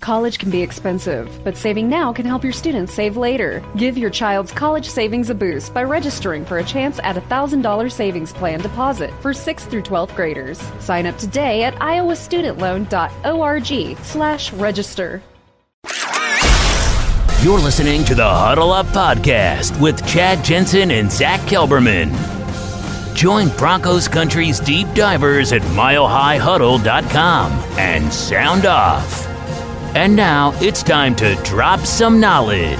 College can be expensive, but saving now can help your students save later. Give your child's college savings a boost by registering for a chance at a $1,000 savings plan deposit for 6th through 12th graders. Sign up today at iowastudentloan.org slash register. You're listening to the Huddle Up Podcast with Chad Jensen and Zach Kelberman. Join Broncos Country's deep divers at milehighhuddle.com and sound off. And now it's time to drop some knowledge.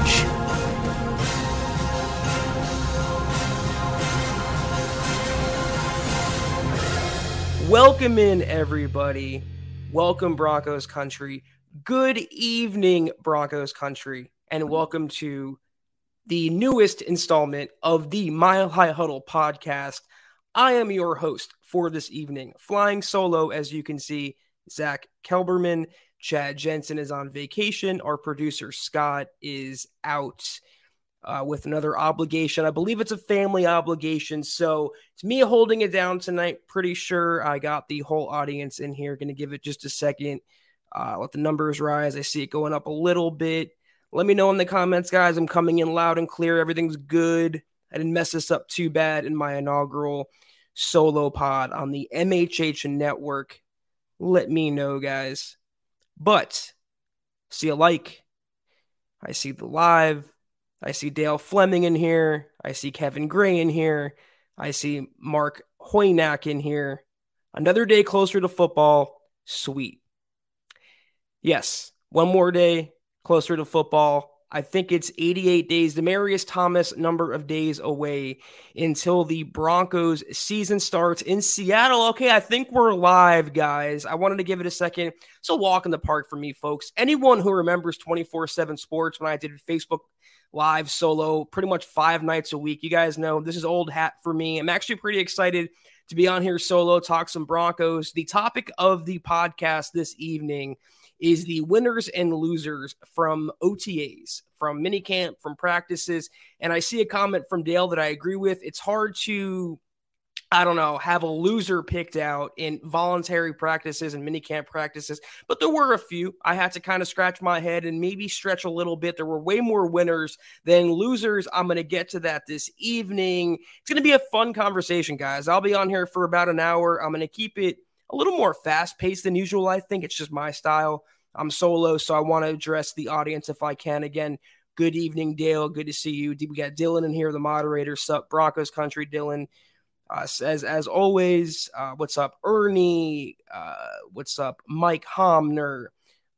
Welcome in, everybody. Welcome, Broncos Country. Good evening, Broncos Country, and welcome to the newest installment of the Mile High Huddle podcast. I am your host for this evening, flying solo, as you can see, Zach Kelberman. Chad Jensen is on vacation. Our producer, Scott, is out uh, with another obligation. I believe it's a family obligation. So it's me holding it down tonight. Pretty sure I got the whole audience in here. Going to give it just a second. Uh, let the numbers rise. I see it going up a little bit. Let me know in the comments, guys. I'm coming in loud and clear. Everything's good. I didn't mess this up too bad in my inaugural solo pod on the MHH network. Let me know, guys. But see a like. I see the live. I see Dale Fleming in here. I see Kevin Gray in here. I see Mark Hoynak in here. Another day closer to football. Sweet. Yes, one more day closer to football. I think it's 88 days, Demaryius Thomas number of days away until the Broncos season starts in Seattle. Okay, I think we're live, guys. I wanted to give it a second. It's a walk in the park for me, folks. Anyone who remembers 24 7 sports when I did Facebook live solo pretty much five nights a week, you guys know this is old hat for me. I'm actually pretty excited to be on here solo, talk some Broncos. The topic of the podcast this evening is the winners and losers from OTAs, from minicamp, from practices. And I see a comment from Dale that I agree with. It's hard to, I don't know, have a loser picked out in voluntary practices and minicamp practices, but there were a few. I had to kind of scratch my head and maybe stretch a little bit. There were way more winners than losers. I'm going to get to that this evening. It's going to be a fun conversation, guys. I'll be on here for about an hour. I'm going to keep it a little more fast paced than usual. I think it's just my style. I'm solo, so I want to address the audience if I can. Again, good evening, Dale. Good to see you. We got Dylan in here, the moderator. Sup, Broncos country, Dylan. Uh, as as always, uh, what's up, Ernie? Uh, what's up, Mike Homner?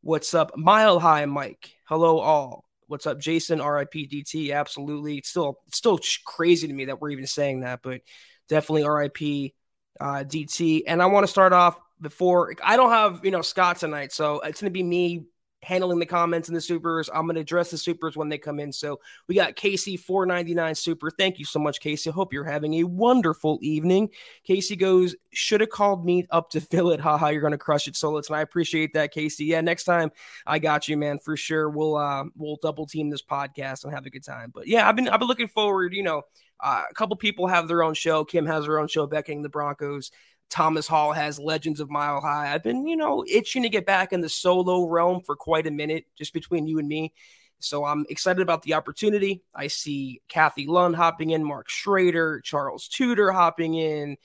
What's up, Mile High Mike? Hello, all. What's up, Jason? RIP DT. Absolutely. It's still it's still crazy to me that we're even saying that, but definitely RIP uh, DT. And I want to start off before I don't have, you know, Scott tonight. So it's going to be me handling the comments and the supers. I'm going to address the supers when they come in. So we got Casey 499 super. Thank you so much, Casey. Hope you're having a wonderful evening. Casey goes, should have called me up to fill it. Haha, you're going to crush it, Solitz. And I appreciate that, Casey. Yeah, next time I got you, man, for sure. We'll uh we'll double team this podcast and have a good time. But yeah, I've been I've been looking forward, you know. Uh, a couple people have their own show. Kim has her own show, Becking the Broncos. Thomas Hall has Legends of Mile High. I've been, you know, itching to get back in the solo realm for quite a minute, just between you and me. So I'm excited about the opportunity. I see Kathy Lund hopping in, Mark Schrader, Charles Tudor hopping in,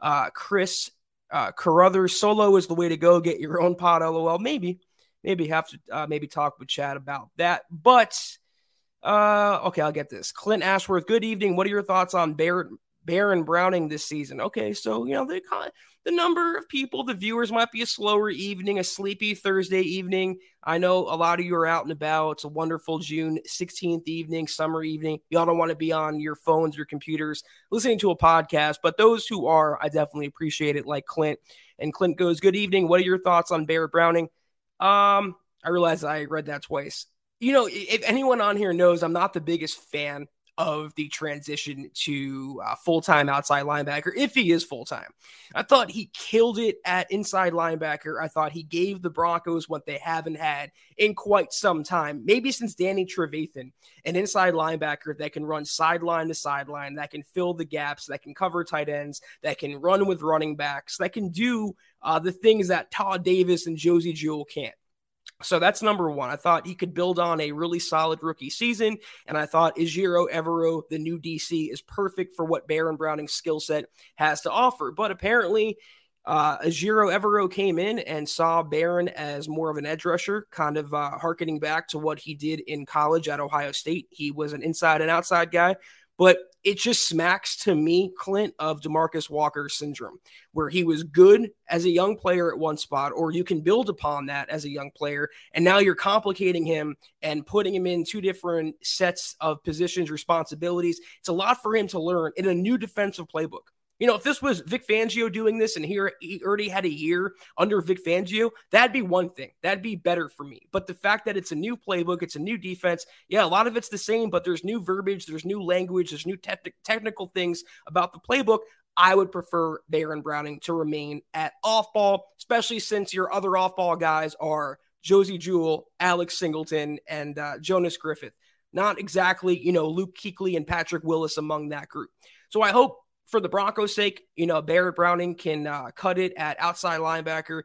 uh, Chris uh, Carruthers. Solo is the way to go. Get your own pod, lol. Maybe, maybe have to uh, maybe talk with Chad about that. But uh, okay, I'll get this. Clint Ashworth, good evening. What are your thoughts on Barrett Baron Browning this season. Okay, so you know the the number of people, the viewers might be a slower evening, a sleepy Thursday evening. I know a lot of you are out and about. It's a wonderful June 16th evening, summer evening. Y'all don't want to be on your phones, your computers, listening to a podcast, but those who are, I definitely appreciate it. Like Clint, and Clint goes, "Good evening. What are your thoughts on Barrett Browning?" Um, I realize I read that twice. You know, if anyone on here knows, I'm not the biggest fan of the transition to uh, full time outside linebacker if he is full time. I thought he killed it at inside linebacker. I thought he gave the Broncos what they haven't had in quite some time, maybe since Danny Trevathan, an inside linebacker that can run sideline to sideline, that can fill the gaps, that can cover tight ends, that can run with running backs, that can do uh, the things that Todd Davis and Josey Jewell can't. So that's number one. I thought he could build on a really solid rookie season. And I thought Ejiro Evero, the new DC, is perfect for what Baron Browning's skill set has to offer. But apparently, uh, Ejiro Evero came in and saw Baron as more of an edge rusher, kind of uh, harkening back to what he did in college at Ohio State. He was an inside and outside guy, but it just smacks to me, Clint, of Demarcus Walker syndrome, where he was good as a young player at one spot, or you can build upon that as a young player. And now you're complicating him and putting him in two different sets of positions, responsibilities. It's a lot for him to learn in a new defensive playbook. You know, if this was Vic Fangio doing this and here he already had a year under Vic Fangio, that'd be one thing. That'd be better for me. But the fact that it's a new playbook, it's a new defense, yeah, a lot of it's the same, but there's new verbiage, there's new language, there's new te- technical things about the playbook. I would prefer Baron Browning to remain at off ball, especially since your other off ball guys are Josey Jewell, Alex Singleton, and uh, Jonas Griffith. Not exactly, you know, Luke Kuechly and Patrick Willis among that group. So I hope for the Broncos' sake, you know, Baron Browning can uh, cut it at outside linebacker.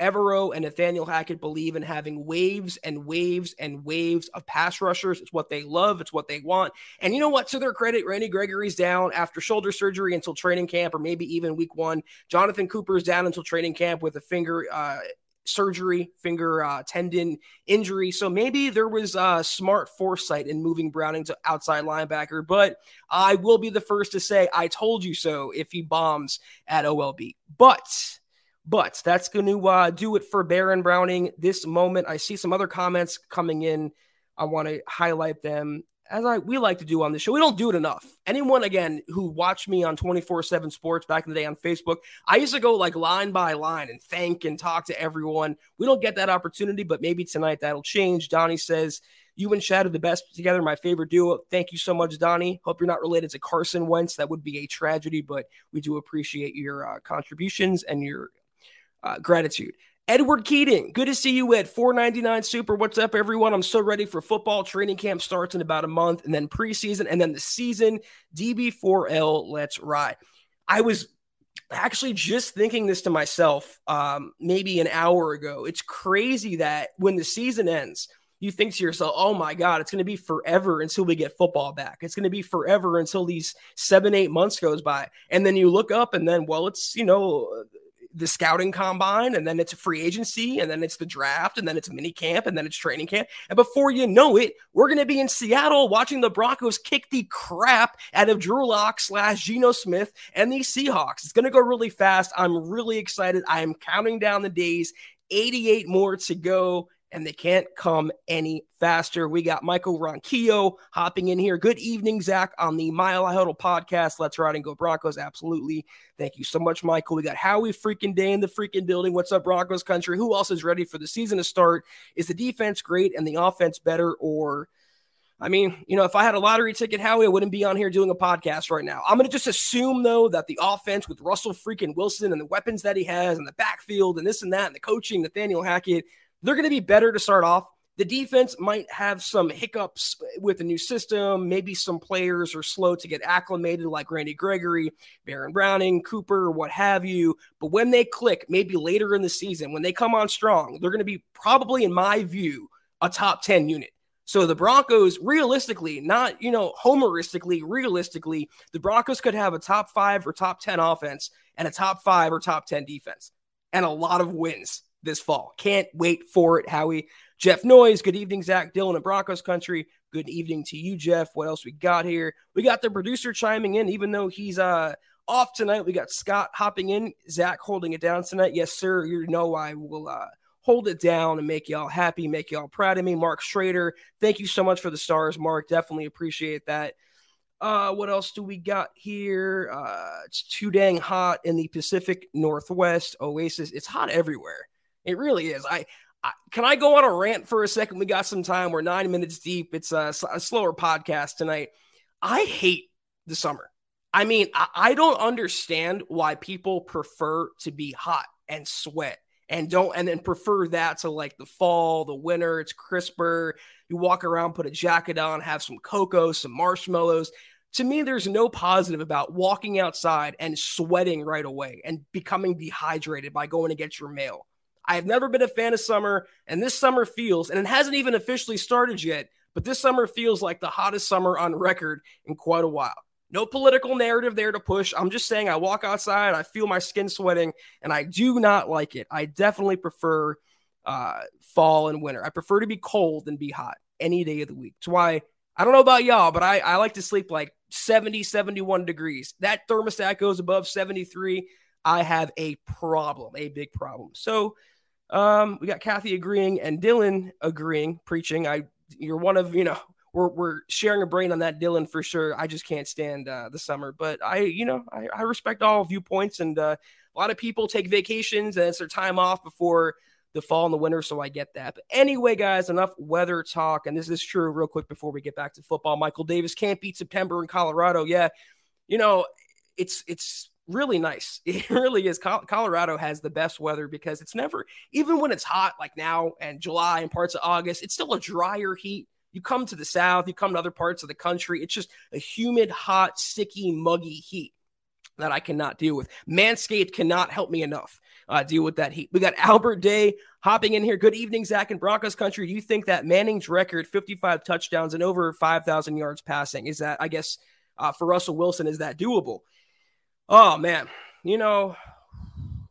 Evero and Nathaniel Hackett believe in having waves and waves and waves of pass rushers. It's what they love. It's what they want. And you know what? To their credit, Randy Gregory's down after shoulder surgery until training camp, or maybe even week one. Jonathan Cooper's down until training camp with a finger uh, surgery, finger uh, tendon injury. So maybe there was uh, smart foresight in moving Browning to outside linebacker. But I will be the first to say, I told you so if he bombs at OLB. But. But that's going to uh, do it for Baron Browning this moment. I see some other comments coming in. I want to highlight them as I we like to do on the show, we don't do it enough. Anyone again who watched me on 24/7 Sports back in the day on Facebook, I used to go like line by line and thank and talk to everyone. We don't get that opportunity, but maybe tonight that'll change. Donnie says, "You and Chad are the best together, my favorite duo." Thank you so much, Donnie. Hope you're not related to Carson Wentz. That would be a tragedy, but we do appreciate your uh, contributions and your uh, gratitude. Edward Keating, good to see you, Ed. 499 Super. What's up, everyone? I'm so ready for football. Training camp starts in about a month, and then preseason, and then the season. DB4L, let's ride. I was actually just thinking this to myself um, maybe an hour ago. It's crazy that when the season ends, you think to yourself, oh my God, it's going to be forever until we get football back. It's going to be forever until these seven, eight months goes by. And then you look up and then, well, it's, you know, the scouting combine and then it's free agency and then it's the draft and then it's mini camp and then it's training camp. And before you know it, we're going to be in Seattle watching the Broncos kick the crap out of Drew Lock slash Geno Smith and the Seahawks. It's going to go really fast. I'm really excited. I am counting down the days, 88 more to go and they can't come any faster. We got Michael Ronquillo hopping in here. Good evening, Zach, on the Mile High Huddle podcast. Let's ride and go Broncos. Absolutely. Thank you so much, Michael. We got Howie freaking day in the freaking building. What's up, Broncos country? Who else is ready for the season to start? Is the defense great and the offense better? Or, I mean, you know, if I had a lottery ticket, Howie, I wouldn't be on here doing a podcast right now. I'm going to just assume, though, that the offense with Russell freaking Wilson and the weapons that he has and the backfield and this and that and the coaching, Nathaniel Hackett – they're going to be better to start off. The defense might have some hiccups with the new system. Maybe some players are slow to get acclimated, like Randy Gregory, Baron Browning, Cooper, what have you. But when they click, maybe later in the season, when they come on strong, they're going to be probably, in my view, a top 10 unit. So the Broncos, realistically, not, you know, homeristically, realistically, the Broncos could have a top five or top 10 offense and a top five or top 10 defense and a lot of wins this fall. Can't wait for it, Howie. Jeff Noyes, good evening, Zach Dylan and Broncos country. Good evening to you, Jeff. What else we got here? We got the producer chiming in, even though he's uh off tonight. We got Scott hopping in, Zach holding it down tonight. Yes, sir. You know I will uh hold it down and make y'all happy, make y'all proud of me. Mark Schrader, thank you so much for the stars, Mark. Definitely appreciate that. Uh, what else do we got here? Uh, it's too dang hot in the Pacific Northwest. Oasis, it's hot everywhere. It really is. I can I go on a rant for a second? We got some time. We're nine minutes deep. It's a, a slower podcast tonight. I hate the summer. I mean, I, I don't understand why people prefer to be hot and sweat and don't and then prefer that to like the fall, the winter. It's crisper. You walk around, put a jacket on, have some cocoa, some marshmallows. To me, there's no positive about walking outside and sweating right away and becoming dehydrated by going to get your mail. I have never been a fan of summer, and this summer feels, and it hasn't even officially started yet, but this summer feels like the hottest summer on record in quite a while. No political narrative there to push. I'm just saying I walk outside, I feel my skin sweating, and I do not like it. I definitely prefer uh, fall and winter. I prefer to be cold than be hot any day of the week. That's why I don't know about y'all, but I, I like to sleep like 70, 71 degrees. That thermostat goes above 73. I have a problem, a big problem. So um, we got Kathy agreeing and Dylan agreeing, preaching. I you're one of, you know, we're, we're sharing a brain on that Dylan for sure. I just can't stand uh, the summer, but I, you know, I, I respect all viewpoints and uh, a lot of people take vacations and it's their time off before the fall and the winter. So I get that. But anyway, guys, enough weather talk. And this is true real quick before we get back to football. Michael Davis can't beat September in Colorado. Yeah. You know, it's, it's, really nice. It really is. Colorado has the best weather because it's never, even when it's hot like now and July and parts of August, it's still a drier heat. You come to the south, you come to other parts of the country, it's just a humid, hot, sticky, muggy heat that I cannot deal with. Manscaped cannot help me enough uh, deal with that heat. We got Albert Day hopping in here. Good evening, Zach and Broncos country. You think that Manning's record, 55 touchdowns and over 5,000 yards passing, is that, I guess, uh, for Russell Wilson, is that doable? Oh, man. You know,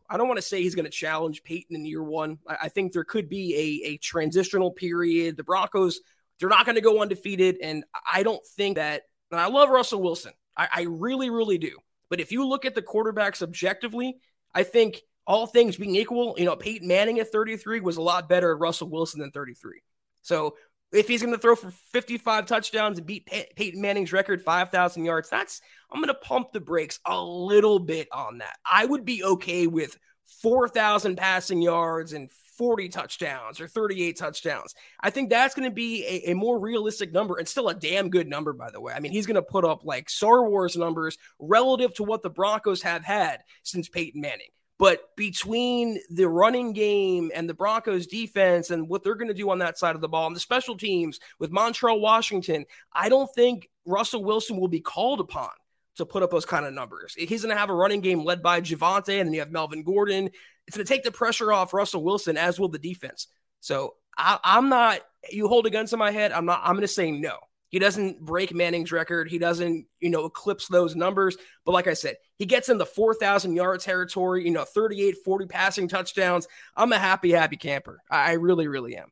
I don't want to say he's going to challenge Peyton in year one. I, I think there could be a, a transitional period. The Broncos they're not going to go undefeated. And I don't think that, and I love Russell Wilson. I, I really, really do. But if you look at the quarterbacks objectively, I think all things being equal, you know, Peyton Manning at 33 was a lot better at Russell Wilson than 33. So if he's going to throw for 55 touchdowns and beat Pey- Peyton Manning's record 5,000 yards, that's I'm going to pump the brakes a little bit on that. I would be okay with 4,000 passing yards and 40 touchdowns or 38 touchdowns. I think that's going to be a, a, more realistic number and still a damn good number, by the way. I mean, he's going to put up like Star Wars numbers relative to what the Broncos have had since Peyton Manning. But between the running game and the Broncos defense and what they're going to do on that side of the ball and the special teams with Montrell Washington, I don't think Russell Wilson will be called upon to put up those kind of numbers. He's going to have a running game led by Javonte, and then you have Melvin Gordon. It's going to take the pressure off Russell Wilson, as will the defense. So I, am not. You hold a gun to my head. I'm not. I'm going to say no. He doesn't break Manning's record. He doesn't, you know, eclipse those numbers. But like I said, he gets in the 4,000 yard territory, you know, 38, 40 passing touchdowns. I'm a happy, happy camper. I really, really am.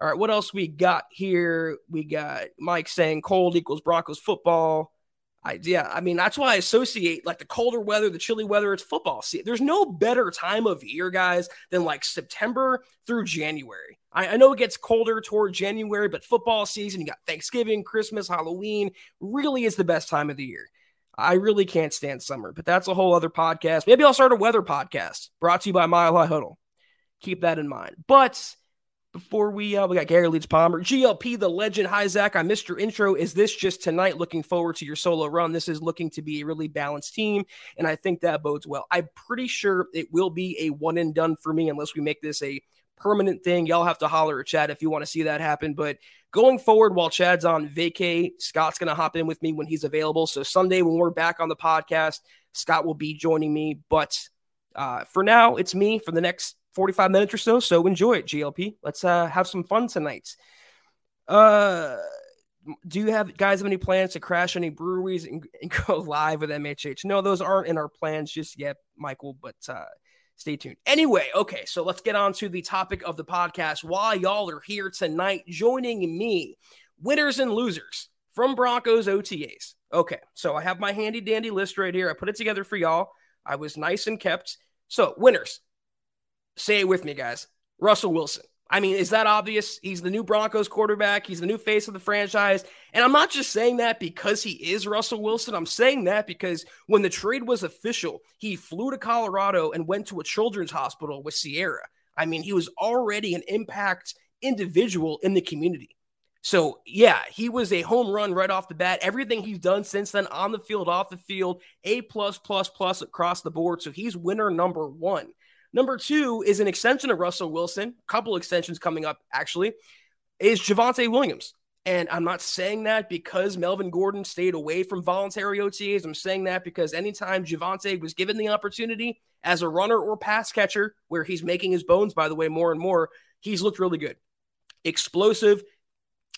All right, what else we got here? We got Mike saying cold equals Broncos football. I, yeah, I mean that's why I associate like the colder weather, the chilly weather. It's football. See, there's no better time of year, guys, than like September through January. I, I know it gets colder toward January, but football season, you got Thanksgiving, Christmas, Halloween, really is the best time of the year. I really can't stand summer, but that's a whole other podcast. Maybe I'll start a weather podcast brought to you by Mile High Huddle. Keep that in mind. But before we uh, we got Gary Leeds Palmer, GLP, the legend. Hi Zach, I missed your intro. Is this just tonight? Looking forward to your solo run. This is looking to be a really balanced team, and I think that bodes well. I'm pretty sure it will be a one and done for me unless we make this a permanent thing. Y'all have to holler at Chad if you want to see that happen. But going forward, while Chad's on vacay, Scott's going to hop in with me when he's available. So Sunday when we're back on the podcast, Scott will be joining me. But uh, for now, it's me for the next 45 minutes or so. So enjoy it, GLP. Let's uh, have some fun tonight. Uh, do you have guys have any plans to crash any breweries and, and, go live with MHH? No, those aren't in our plans just yet, Michael. But uh, stay tuned. Anyway, okay, so let's get on to the topic of the podcast. Why y'all are here tonight, joining me, winners and losers from Broncos OTAs. Okay, so I have my handy dandy list right here. I put it together for y'all. I was nice and kept. So winners, Say it with me, guys. Russell Wilson. I mean, is that obvious? He's the new Broncos quarterback. He's the new face of the franchise. And I'm not just saying that because he is Russell Wilson. I'm saying that because when the trade was official, he flew to Colorado and went to a children's hospital with Ciara. I mean, he was already an impact individual in the community. So, yeah, he was a home run right off the bat. Everything he's done since then on the field, off the field, A plus plus plus across the board. So he's winner number one. Number two is an extension of Russell Wilson, a couple extensions coming up actually, is Javonte Williams. And I'm not saying that because Melvin Gordon stayed away from voluntary OTAs. I'm saying that because anytime Javonte was given the opportunity as a runner or pass catcher, where he's making his bones, by the way, more and more, he's looked really good. Explosive,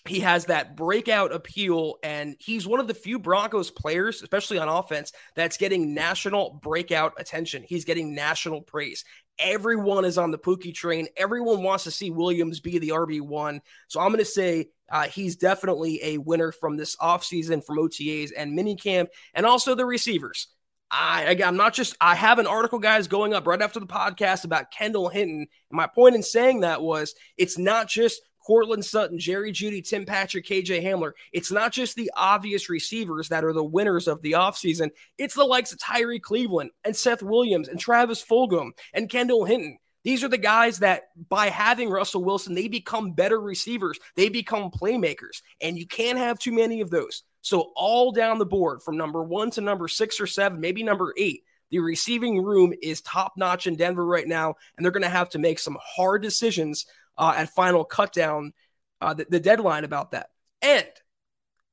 he has that breakout appeal, and he's one of the few Broncos players, especially on offense, that's getting national breakout attention. He's getting national praise. Everyone is on the Pookie train. Everyone wants to see Williams be the RB1. So I'm going to say uh, he's definitely a winner from this offseason from OTAs and minicamp, and also the receivers. I, I'm not just, I have an article, guys, going up right after the podcast about Kendall Hinton. My point in saying that was it's not just Courtland Sutton, Jerry Jeudy, Tim Patrick, KJ Hamler. It's not just the obvious receivers that are the winners of the offseason. It's the likes of Tyrie Cleveland and Seth Williams and Travis Fulgham and Kendall Hinton. These are the guys that, by having Russell Wilson, they become better receivers. They become playmakers. And you can't have too many of those. So, all down the board from number one to number six or seven, maybe number eight, the receiving room is top notch in Denver right now. And they're going to have to make some hard decisions uh, at final cutdown, uh, the, the deadline about that. And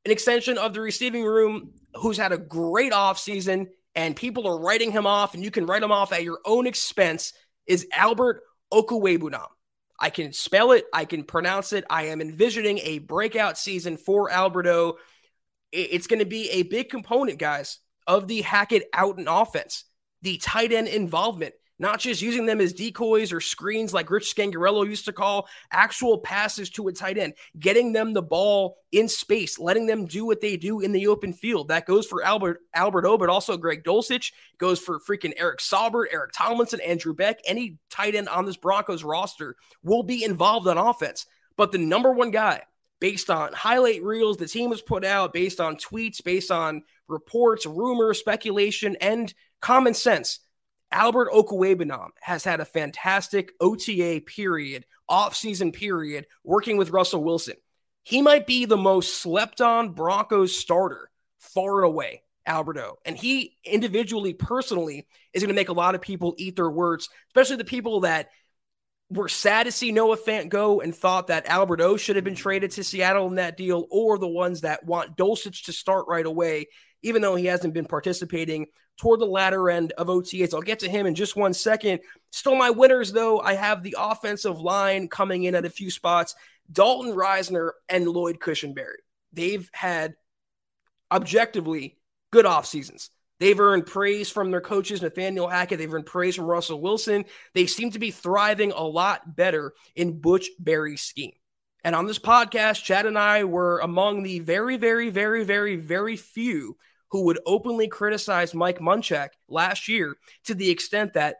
an extension of the receiving room who's had a great offseason and people are writing him off, and you can write him off at your own expense, is Albert Okwuegbunam. I can spell it, I can pronounce it. I am envisioning a breakout season for Alberto. It's going to be a big component, guys, of the Hackett out and offense, the tight end involvement not just using them as decoys or screens like Rich Scangarello used to call actual passes to a tight end, getting them the ball in space, letting them do what they do in the open field. That goes for Albert Albert O, but also Greg Dulcich. It goes for freaking Eric Saubert, Eric Tomlinson, Andrew Beck. Any tight end on this Broncos roster will be involved on offense. But the number one guy, based on highlight reels the team has put out, based on tweets, based on reports, rumors, speculation, and common sense Albert Okwuegbunam has had a fantastic OTA period, off-season period, working with Russell Wilson. He might be the most slept on Broncos starter far and away, Alberto. And he individually, personally, is going to make a lot of people eat their words, especially the people that were sad to see Noah Fant go and thought that Alberto should have been traded to Seattle in that deal, or the ones that want Dulcich to start right away even though he hasn't been participating toward the latter end of OTAs. I'll get to him in just one second. Still, my winners, though, I have the offensive line coming in at a few spots Dalton Risner and Lloyd Cushenberry. They've had objectively good off seasons. They've earned praise from their coaches, Nathaniel Hackett. They've earned praise from Russell Wilson. They seem to be thriving a lot better in Butch Barry's scheme. And on this podcast, Chad and I were among the very, very, very, very, very few who would openly criticize Mike Munchak last year to the extent that,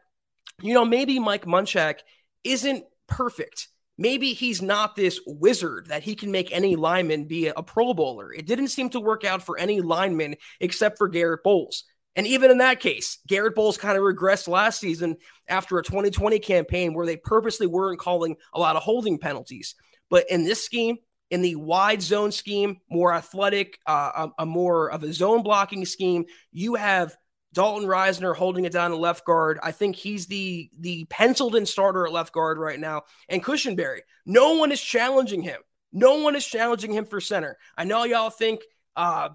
you know, maybe Mike Munchak isn't perfect. Maybe he's not this wizard that he can make any lineman be a Pro Bowler. It didn't seem to work out for any lineman except for Garett Bolles. And even in that case, Garett Bolles kind of regressed last season after a 2020 campaign where they purposely weren't calling a lot of holding penalties. But in this scheme, in the wide zone scheme, more athletic, uh, a, a, more of a zone blocking scheme. You have Dalton Risner holding it down to left guard. I think he's the the penciled in starter at left guard right now. And Cushenberry, no one is challenging him. No one is challenging him for center. I know y'all think uh,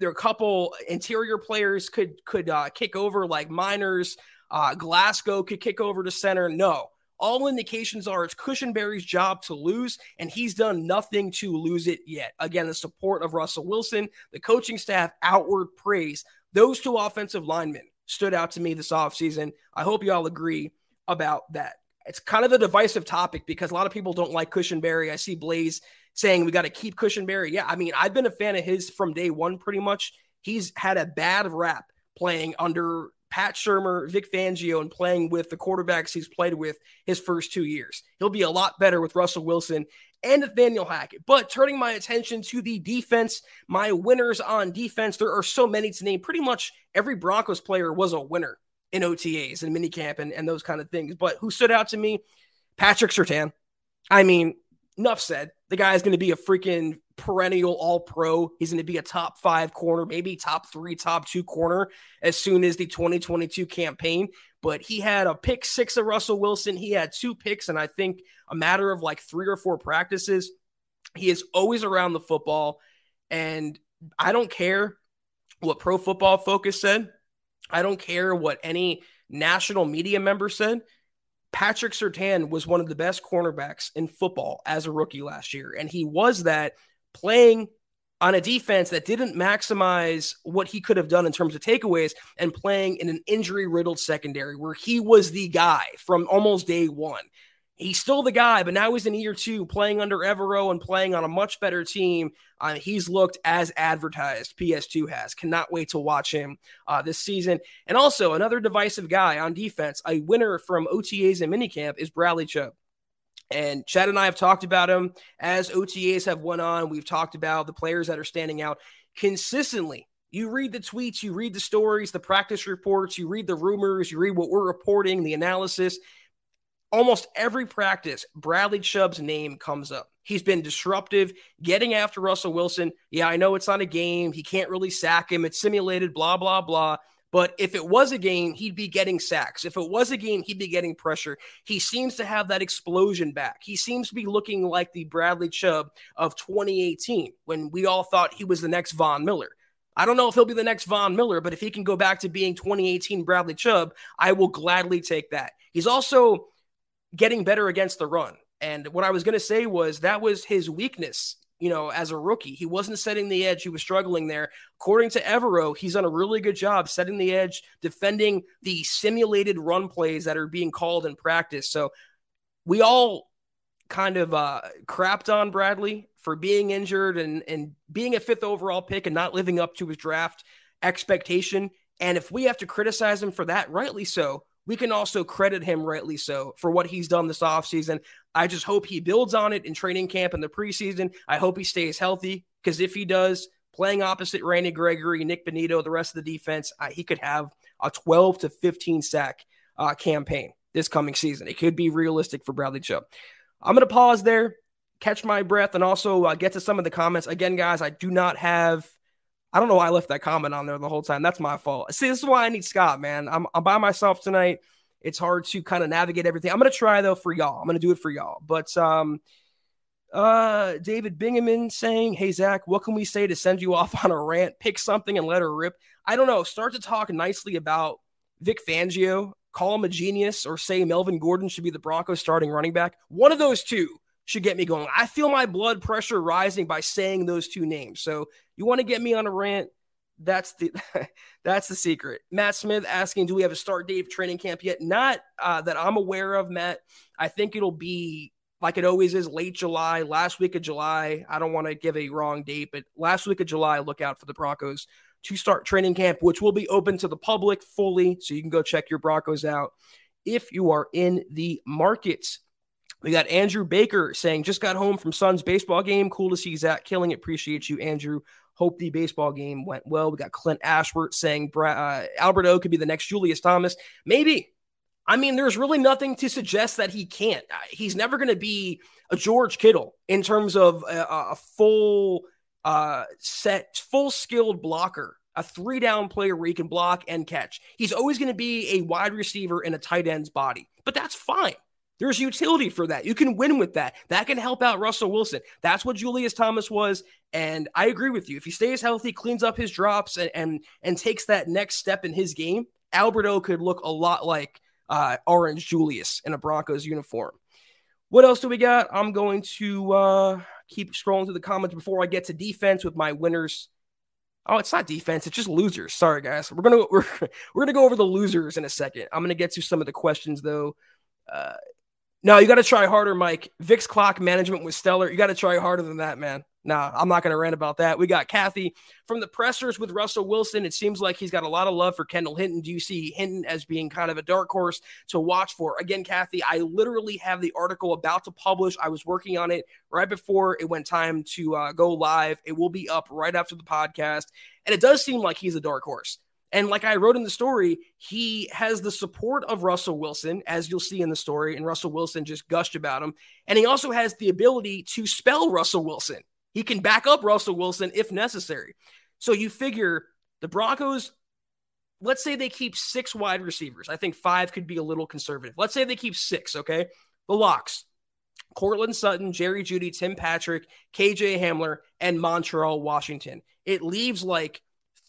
there are a couple interior players could could uh, kick over like Meinerz. Uh, Glasgow could kick over to center. No, all indications are it's Cushenberry's job to lose, and he's done nothing to lose it yet. Again, the support of Russell Wilson, the coaching staff, outward praise. Those two offensive linemen stood out to me this offseason. I hope you all agree about that. It's kind of a divisive topic because a lot of people don't like Cushenberry. I see Blaze saying we got to keep Cushenberry. Yeah, I mean, I've been a fan of his from day one pretty much. He's had a bad rap playing under Pat Shurmur, Vic Fangio, and playing with the quarterbacks he's played with his first two years. He'll be a lot better with Russell Wilson and Nathaniel Hackett. But turning my attention to the defense, my winners on defense, there are so many to name. Pretty much every Broncos player was a winner in OTAs and minicamp and, and those kind of things. But who stood out to me? Patrick Surtain. I mean, enough said. The guy is going to be a freaking perennial all pro. He's going to be a top five corner, maybe top three, top two corner as soon as the 2022 campaign. But he had a pick six of Russell Wilson. He had two picks, and I think a matter of like three or four practices. He is always around the football. And I don't care what Pro Football Focus said. I don't care what any national media member said. Patrick Surtain was one of the best cornerbacks in football as a rookie last year. And he was that playing on a defense that didn't maximize what he could have done in terms of takeaways and playing in an injury riddled secondary where he was the guy from almost day one he's still the guy, but now he's in year two playing under Evero and playing on a much better team. Uh, he's looked as advertised. PS2 has. Cannot wait to watch him uh, this season. And also, another divisive guy on defense, a winner from OTAs and minicamp, is Bradley Chubb. And Chad and I have talked about him as OTAs have went on. We've talked about the players that are standing out consistently. You read the tweets, you read the stories, the practice reports, you read the rumors, you read what we're reporting, the analysis almost every practice, Bradley Chubb's name comes up. He's been disruptive, getting after Russell Wilson. Yeah, I know it's not a game. He can't really sack him. It's simulated, blah, blah, blah. But if it was a game, he'd be getting sacks. If it was a game, he'd be getting pressure. He seems to have that explosion back. He seems to be looking like the Bradley Chubb of 2018 when we all thought he was the next Von Miller. I don't know if he'll be the next Von Miller, but if he can go back to being 2018 Bradley Chubb, I will gladly take that. He's also getting better against the run. And what I was going to say was that was his weakness, you know, as a rookie. He wasn't setting the edge. He was struggling there. According to Evero, he's done a really good job setting the edge, defending the simulated run plays that are being called in practice. So we all kind of uh, crapped on Bradley for being injured and, and being a fifth overall pick and not living up to his draft expectation. And if we have to criticize him for that, rightly so, we can also credit him rightly so for what he's done this offseason. I just hope he builds on it in training camp in the preseason. I hope he stays healthy because if he does, playing opposite Randy Gregory, Nik Bonitto, the rest of the defense, uh, he could have a 12 to 15 sack uh, campaign this coming season. It could be realistic for Bradley Chubb. I'm going to pause there, catch my breath, and also uh, get to some of the comments. Again, guys, I do not have I don't know why I left that comment on there the whole time. That's my fault. See, this is why I need Scott, man. I'm, I'm by myself tonight. It's hard to kind of navigate everything. I'm gonna try though for y'all. I'm gonna do it for y'all. But um, uh, David Bingaman saying, "Hey Zach, what can we say to send you off on a rant? Pick something and let her rip." I don't know. Start to talk nicely about Vic Fangio. Call him a genius, or say Melvin Gordon should be the Broncos starting running back. One of those two should get me going. I feel my blood pressure rising by saying those two names. So you want to get me on a rant? That's the that's the secret. Matt Smith asking, do we have a start date of training camp yet? Not uh, that I'm aware of, Matt. I think it'll be like it always is, late July, last week of July. I don't want to give a wrong date, but last week of July, look out for the Broncos to start training camp, which will be open to the public fully, so you can go check your Broncos out if you are in the markets. We got Andrew Baker saying, just got home from Suns baseball game. Cool to see Zach killing it. Appreciate you, Andrew. Hope the baseball game went well. We got Clint Ashworth saying uh, Albert O could be the next Julius Thomas. Maybe. I mean, there's really nothing to suggest that he can't. He's never going to be a George Kittle in terms of a, a full uh, set, full skilled blocker, a three down player where he can block and catch. He's always going to be a wide receiver in a tight end's body, but that's fine. There's utility for that. You can win with that. That can help out Russell Wilson. That's what Julius Thomas was. And I agree with you. If he stays healthy, cleans up his drops, and and, and takes that next step in his game, Alberto could look a lot like uh, Orange Julius in a Broncos uniform. What else do we got? I'm going to uh, keep scrolling through the comments before I get to defense with my winners. Oh, it's not defense; it's just losers. Sorry, guys. We're gonna we're, we're gonna go over the losers in a second. I'm gonna get to some of the questions though. Uh, no, you got to try harder, Mike. Vic's clock management was stellar. You got to try harder than that, man. Nah, I'm not going to rant about that. We got Kathy from the pressers with Russell Wilson. It seems like he's got a lot of love for Kendall Hinton. Do you see Hinton as being kind of a dark horse to watch for? Again, Kathy, I literally have the article about to publish. I was working on it right before it went time to uh, go live. It will be up right after the podcast. And it does seem like he's a dark horse. And like I wrote in the story, he has the support of Russell Wilson, as you'll see in the story. And Russell Wilson just gushed about him. And he also has the ability to spell Russell Wilson. He can back up Russell Wilson if necessary. So you figure the Broncos, let's say they keep six wide receivers. I think five could be a little conservative. Let's say they keep six, okay? The locks Courtland Sutton, Jerry Jeudy, Tim Patrick, KJ Hamler, and Montrell Washington. It leaves like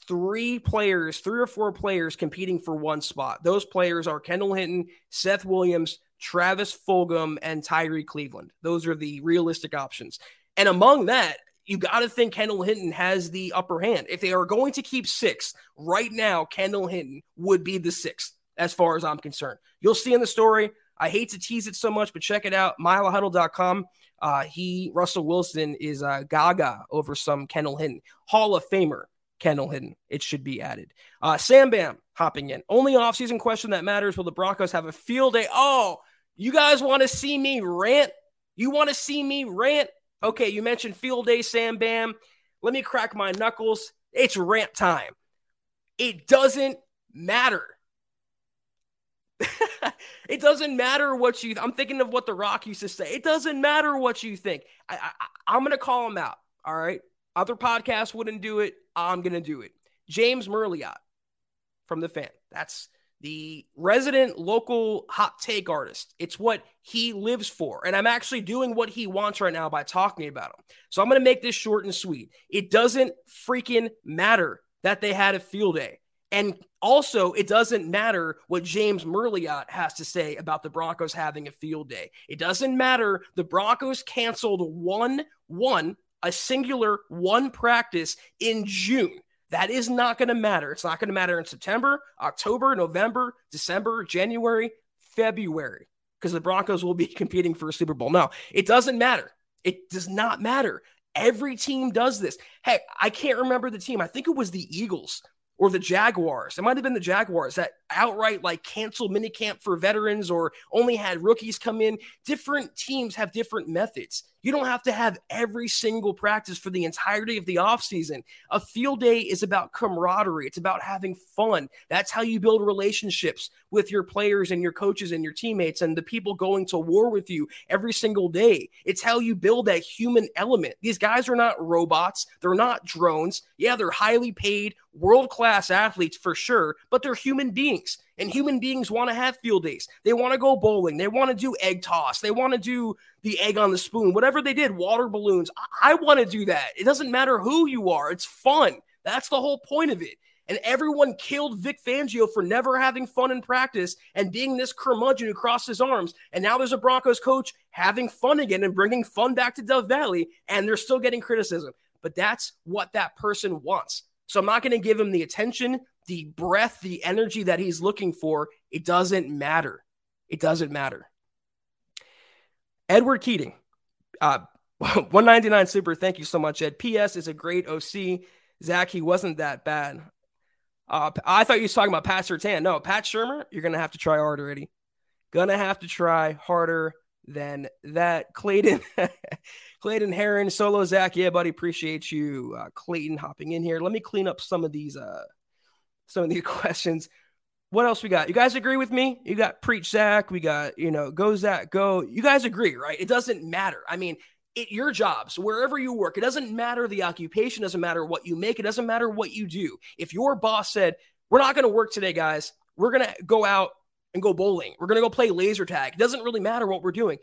three players, three or four players competing for one spot. Those players are Kendall Hinton, Seth Williams, Travis Fulgham, and Tyrie Cleveland. Those are the realistic options. And among that, you got to think Kendall Hinton has the upper hand. If they are going to keep six right now, Kendall Hinton would be the sixth, as far as I'm concerned. You'll see in the story. I hate to tease it so much, but check it out, milehuddle.com. Uh, he, Russell Wilson, is uh, gaga over some Kendall Hinton, Hall of Famer Kendall Hidden. It should be added. Uh, Sam Bam hopping in. Only offseason question that matters will the Broncos have a field day? Oh, you guys want to see me rant? You want to see me rant? Okay, you mentioned field day, Sam Bam. Let me crack my knuckles. It's rant time. It doesn't matter. it doesn't matter what you. I'm thinking of what The Rock used to say. It doesn't matter what you think. I, I, I'm going to call him out. All right. Other podcasts wouldn't do it. I'm going to do it. James Merlino from The Fan. That's the resident local hot take artist. It's what he lives for. And I'm actually doing what he wants right now by talking about him. So I'm going to make this short and sweet. It doesn't freaking matter that they had a field day. And also, it doesn't matter what James Merlino has to say about the Broncos having a field day. It doesn't matter. The Broncos canceled one, one, a singular one practice in June. That is not going to matter. It's not going to matter in September, October, November, December, January, February, because the Broncos will be competing for a Super Bowl. No, it doesn't matter. It does not matter. Every team does this. Hey, I can't remember the team. I think it was the Eagles or the Jaguars. It might have been the Jaguars that outright like canceled minicamp for veterans or only had rookies come in. Different teams have different methods. You don't have to have every single practice for the entirety of the offseason. A field day is about camaraderie, it's about having fun. That's how you build relationships with your players and your coaches and your teammates and the people going to war with you every single day. It's how you build that human element. These guys are not robots, they're not drones. Yeah, they're highly paid, world class athletes for sure, but they're human beings. And human beings want to have field days. They want to go bowling. They want to do egg toss. They want to do the egg on the spoon, whatever they did, water balloons. I, I want to do that. It doesn't matter who you are, it's fun. That's the whole point of it. And everyone killed Vic Fangio for never having fun in practice and being this curmudgeon who crossed his arms. And now there's a Broncos coach having fun again and bringing fun back to Dove Valley, and they're still getting criticism. But that's what that person wants. So I'm not going to give him the attention, the breath, the energy that he's looking for. It doesn't matter. It doesn't matter. Edward Keating, uh, 199 super. Thank you so much, Ed. PS is a great OC. Zach, he wasn't that bad. Uh, I thought you was talking about Pat Surtain. No, Pat Shurmur, you're gonna have to try harder, Eddie. Gonna have to try harder than that. Clayton, Clayton Heron, solo Zach. Yeah, buddy, appreciate you, uh, Clayton, hopping in here. Let me clean up some of these, uh, some of these questions. What else we got? You guys agree with me? You got preach Zach. We got you know go Zach go. You guys agree, right? It doesn't matter. I mean, it your jobs wherever you work. It doesn't matter the occupation. Doesn't matter what you make. It doesn't matter what you do. If your boss said we're not going to work today, guys, we're going to go out and go bowling. We're going to go play laser tag. It doesn't really matter what we're doing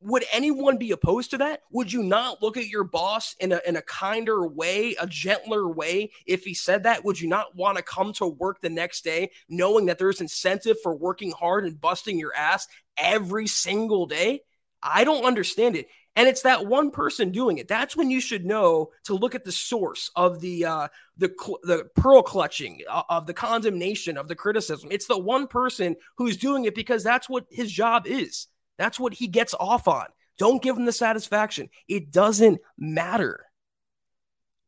would anyone be opposed to that? Would you not look at your boss in a, in a kinder way, a gentler way if he said that? Would you not want to come to work the next day knowing that there's incentive for working hard and busting your ass every single day? I don't understand it. And it's that one person doing it. That's when you should know to look at the source of the uh, the the pearl clutching uh, of the condemnation of the criticism. It's the one person who's doing it because that's what his job is. That's what he gets off on. Don't give him the satisfaction. It doesn't matter.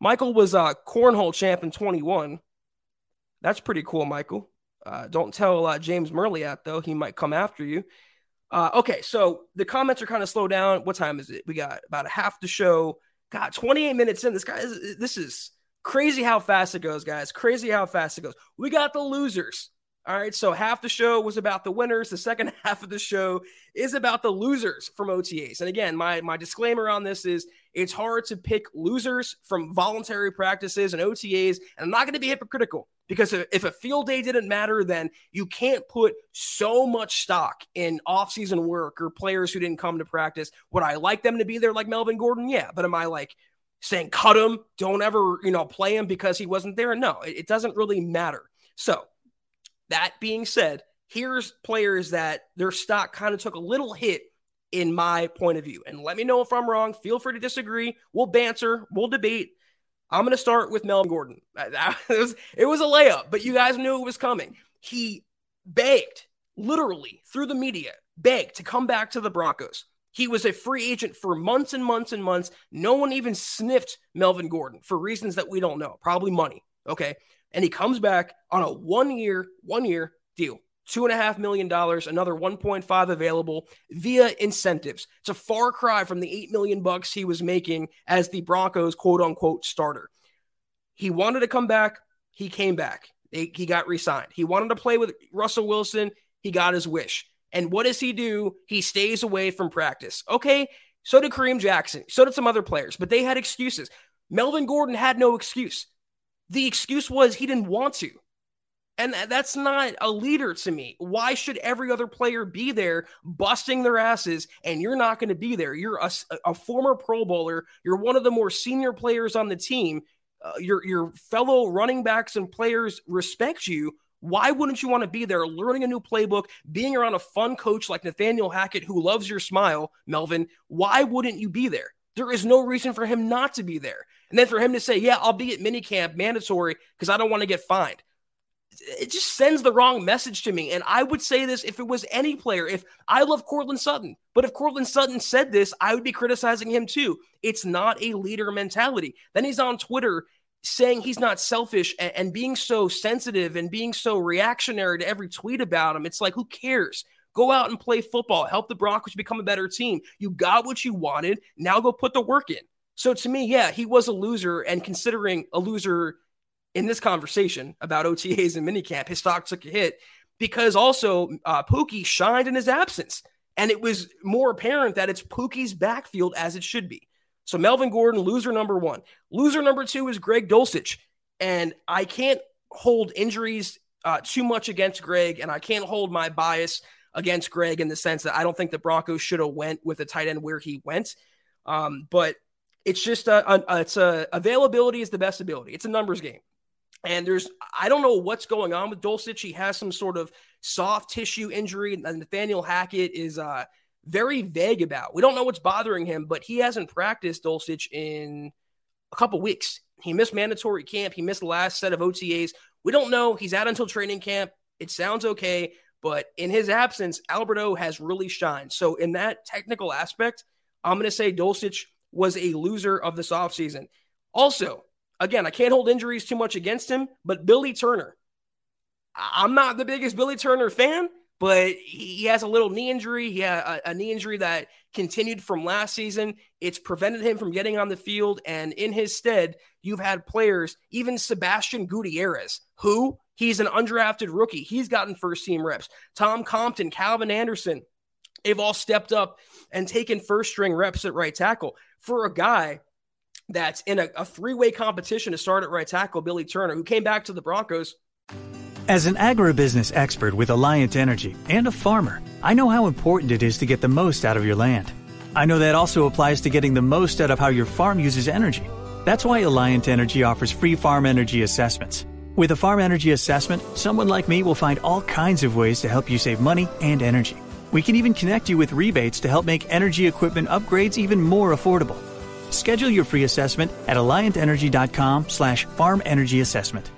Michael was a cornhole champ in 21. That's pretty cool, Michael. Uh, don't tell uh, James Merlino, though. He might come after you. Uh, okay, so the comments are kind of slow down. What time is it? We got about a half the show. God, 28 minutes in. This guy is, this is Crazy how fast it goes, guys. Crazy how fast it goes. We got the losers. All right, so half the show was about the winners. The second half of the show is about the losers from OTAs. And again, my my disclaimer on this is it's hard to pick losers from voluntary practices and OTAs, and I'm not going to be hypocritical because if a field day didn't matter, then you can't put so much stock in offseason work or players who didn't come to practice. Would I like them to be there like Melvin Gordon? Yeah, but am I like saying cut him, don't ever you know play him because he wasn't there? No, it, it doesn't really matter. So that being said, here's players that their stock kind of took a little hit in my point of view. And let me know if I'm wrong. Feel free to disagree. We'll banter, we'll debate. I'm going to start with Melvin Gordon. It was, it was a layup, but you guys knew it was coming. He begged, literally through the media, begged to come back to the Broncos. He was a free agent for months and months and months. No one even sniffed Melvin Gordon for reasons that we don't know, probably money. Okay and he comes back on a one year, one year deal. Two and a half million dollars, another 1.5 available via incentives. It's a far cry from the eight million bucks he was making as the Broncos quote unquote starter. He wanted to come back, he came back. He got re signed. He wanted to play with Russell Wilson, he got his wish. And what does he do? He stays away from practice. Okay, so did Kareem Jackson, so did some other players, but they had excuses. Melvin Gordon had no excuse. The excuse was he didn't want to. And that's not a leader to me. Why should every other player be there busting their asses and you're not going to be there? You're a, a, former Pro Bowler. You're one of the more senior players on the team. Uh, your, your fellow running backs and players respect you. Why wouldn't you want to be there learning a new playbook, being around a fun coach like Nathaniel Hackett who loves your smile, Melvin? Why wouldn't you be there? There is no reason for him not to be there. And then for him to say, yeah, I'll be at minicamp mandatory because I don't want to get fined. It just sends the wrong message to me. And I would say this if it was any player. If I love Courtland Sutton, but if Courtland Sutton said this, I would be criticizing him too. It's not a leader mentality. Then he's on Twitter saying he's not selfish and, and being so sensitive and being so reactionary to every tweet about him. It's like, who cares? Go out and play football. Help the Broncos become a better team. You got what you wanted. Now go put the work in. So to me, yeah, he was a loser. And considering a loser in this conversation about OTAs and minicamp, his stock took a hit because also uh, Pookie shined in his absence. And it was more apparent that it's Pookie's backfield as it should be. So Melvin Gordon, loser number one. Loser number two is Greg Dulcich. And I can't hold injuries uh, too much against Greg, and I can't hold my bias against Greg in the sense that I don't think the Broncos should have went with a tight end where he went. Um, but it's just a, a, it's a availability is the best ability. It's a numbers game. And there's I don't know what's going on with Dulcich. He has some sort of soft tissue injury. And Nathaniel Hackett is uh, very vague about. We don't know what's bothering him, but he hasn't practiced Dulcich in a couple weeks. He missed mandatory camp. He missed the last set of OTAs. We don't know. He's out until training camp. It sounds okay, but in his absence, Alberto has really shined. So in that technical aspect, I'm going to say Dulcich was a loser of this offseason. Also, again, I can't hold injuries too much against him, but Billy Turner. I'm not the biggest Billy Turner fan, but he has a little knee injury. He had a, a, knee injury that continued from last season. It's prevented him from getting on the field. And in his stead, you've had players, even Sebastian Gutierrez, who he's an undrafted rookie. He's gotten first team reps. Tom Compton, Calvin Anderson, they've all stepped up and taken first string reps at right tackle for a guy that's in a, a three way competition to start at right tackle, Billy Turner, who came back to the Broncos. As an agribusiness expert with Alliant Energy and a farmer, I know how important it is to get the most out of your land. I know that also applies to getting the most out of how your farm uses energy. That's why Alliant Energy offers free farm energy assessments. With a farm energy assessment, someone like me will find all kinds of ways to help you save money and energy. We can even connect you with rebates to help make energy equipment upgrades even more affordable. Schedule your free assessment at alliantenergy.com slash farm energy assessment.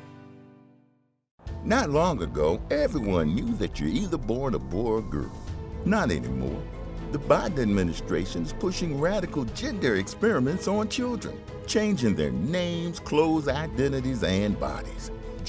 Not long ago, everyone knew that you're either born a boy or girl. Not anymore. The Biden administration is pushing radical gender experiments on children, changing their names, clothes, identities, and bodies.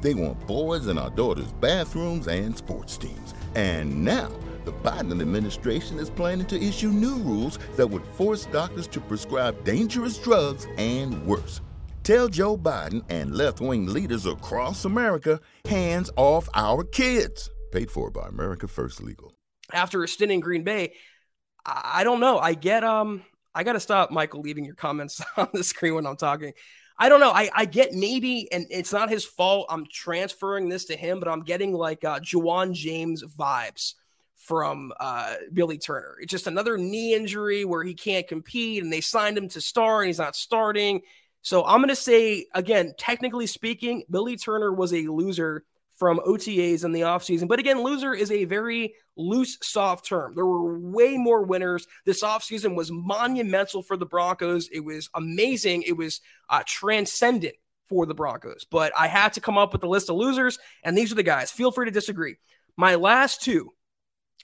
They want boys in our daughters' bathrooms and sports teams. And now, the Biden administration is planning to issue new rules that would force doctors to prescribe dangerous drugs and worse. Tell Joe Biden and left wing leaders across America hands off our kids. Paid for by America First Legal. After a stint in Green Bay, I don't know. I get um I gotta stop Michael leaving your comments on the screen when I'm talking. I don't know. I, I get maybe, and it's not his fault. I'm transferring this to him, but I'm getting like uh Ja'Wuan James vibes from uh, Billy Turner. It's just another knee injury where he can't compete, and they signed him to start, and he's not starting. So I'm going to say, again, technically speaking, Billy Turner was a loser from OTAs in the offseason. But again, loser is a very loose, soft term. There were way more winners. This offseason was monumental for the Broncos. It was amazing. It was uh, transcendent for the Broncos. But I had to come up with a list of losers, and these are the guys. Feel free to disagree. My last two,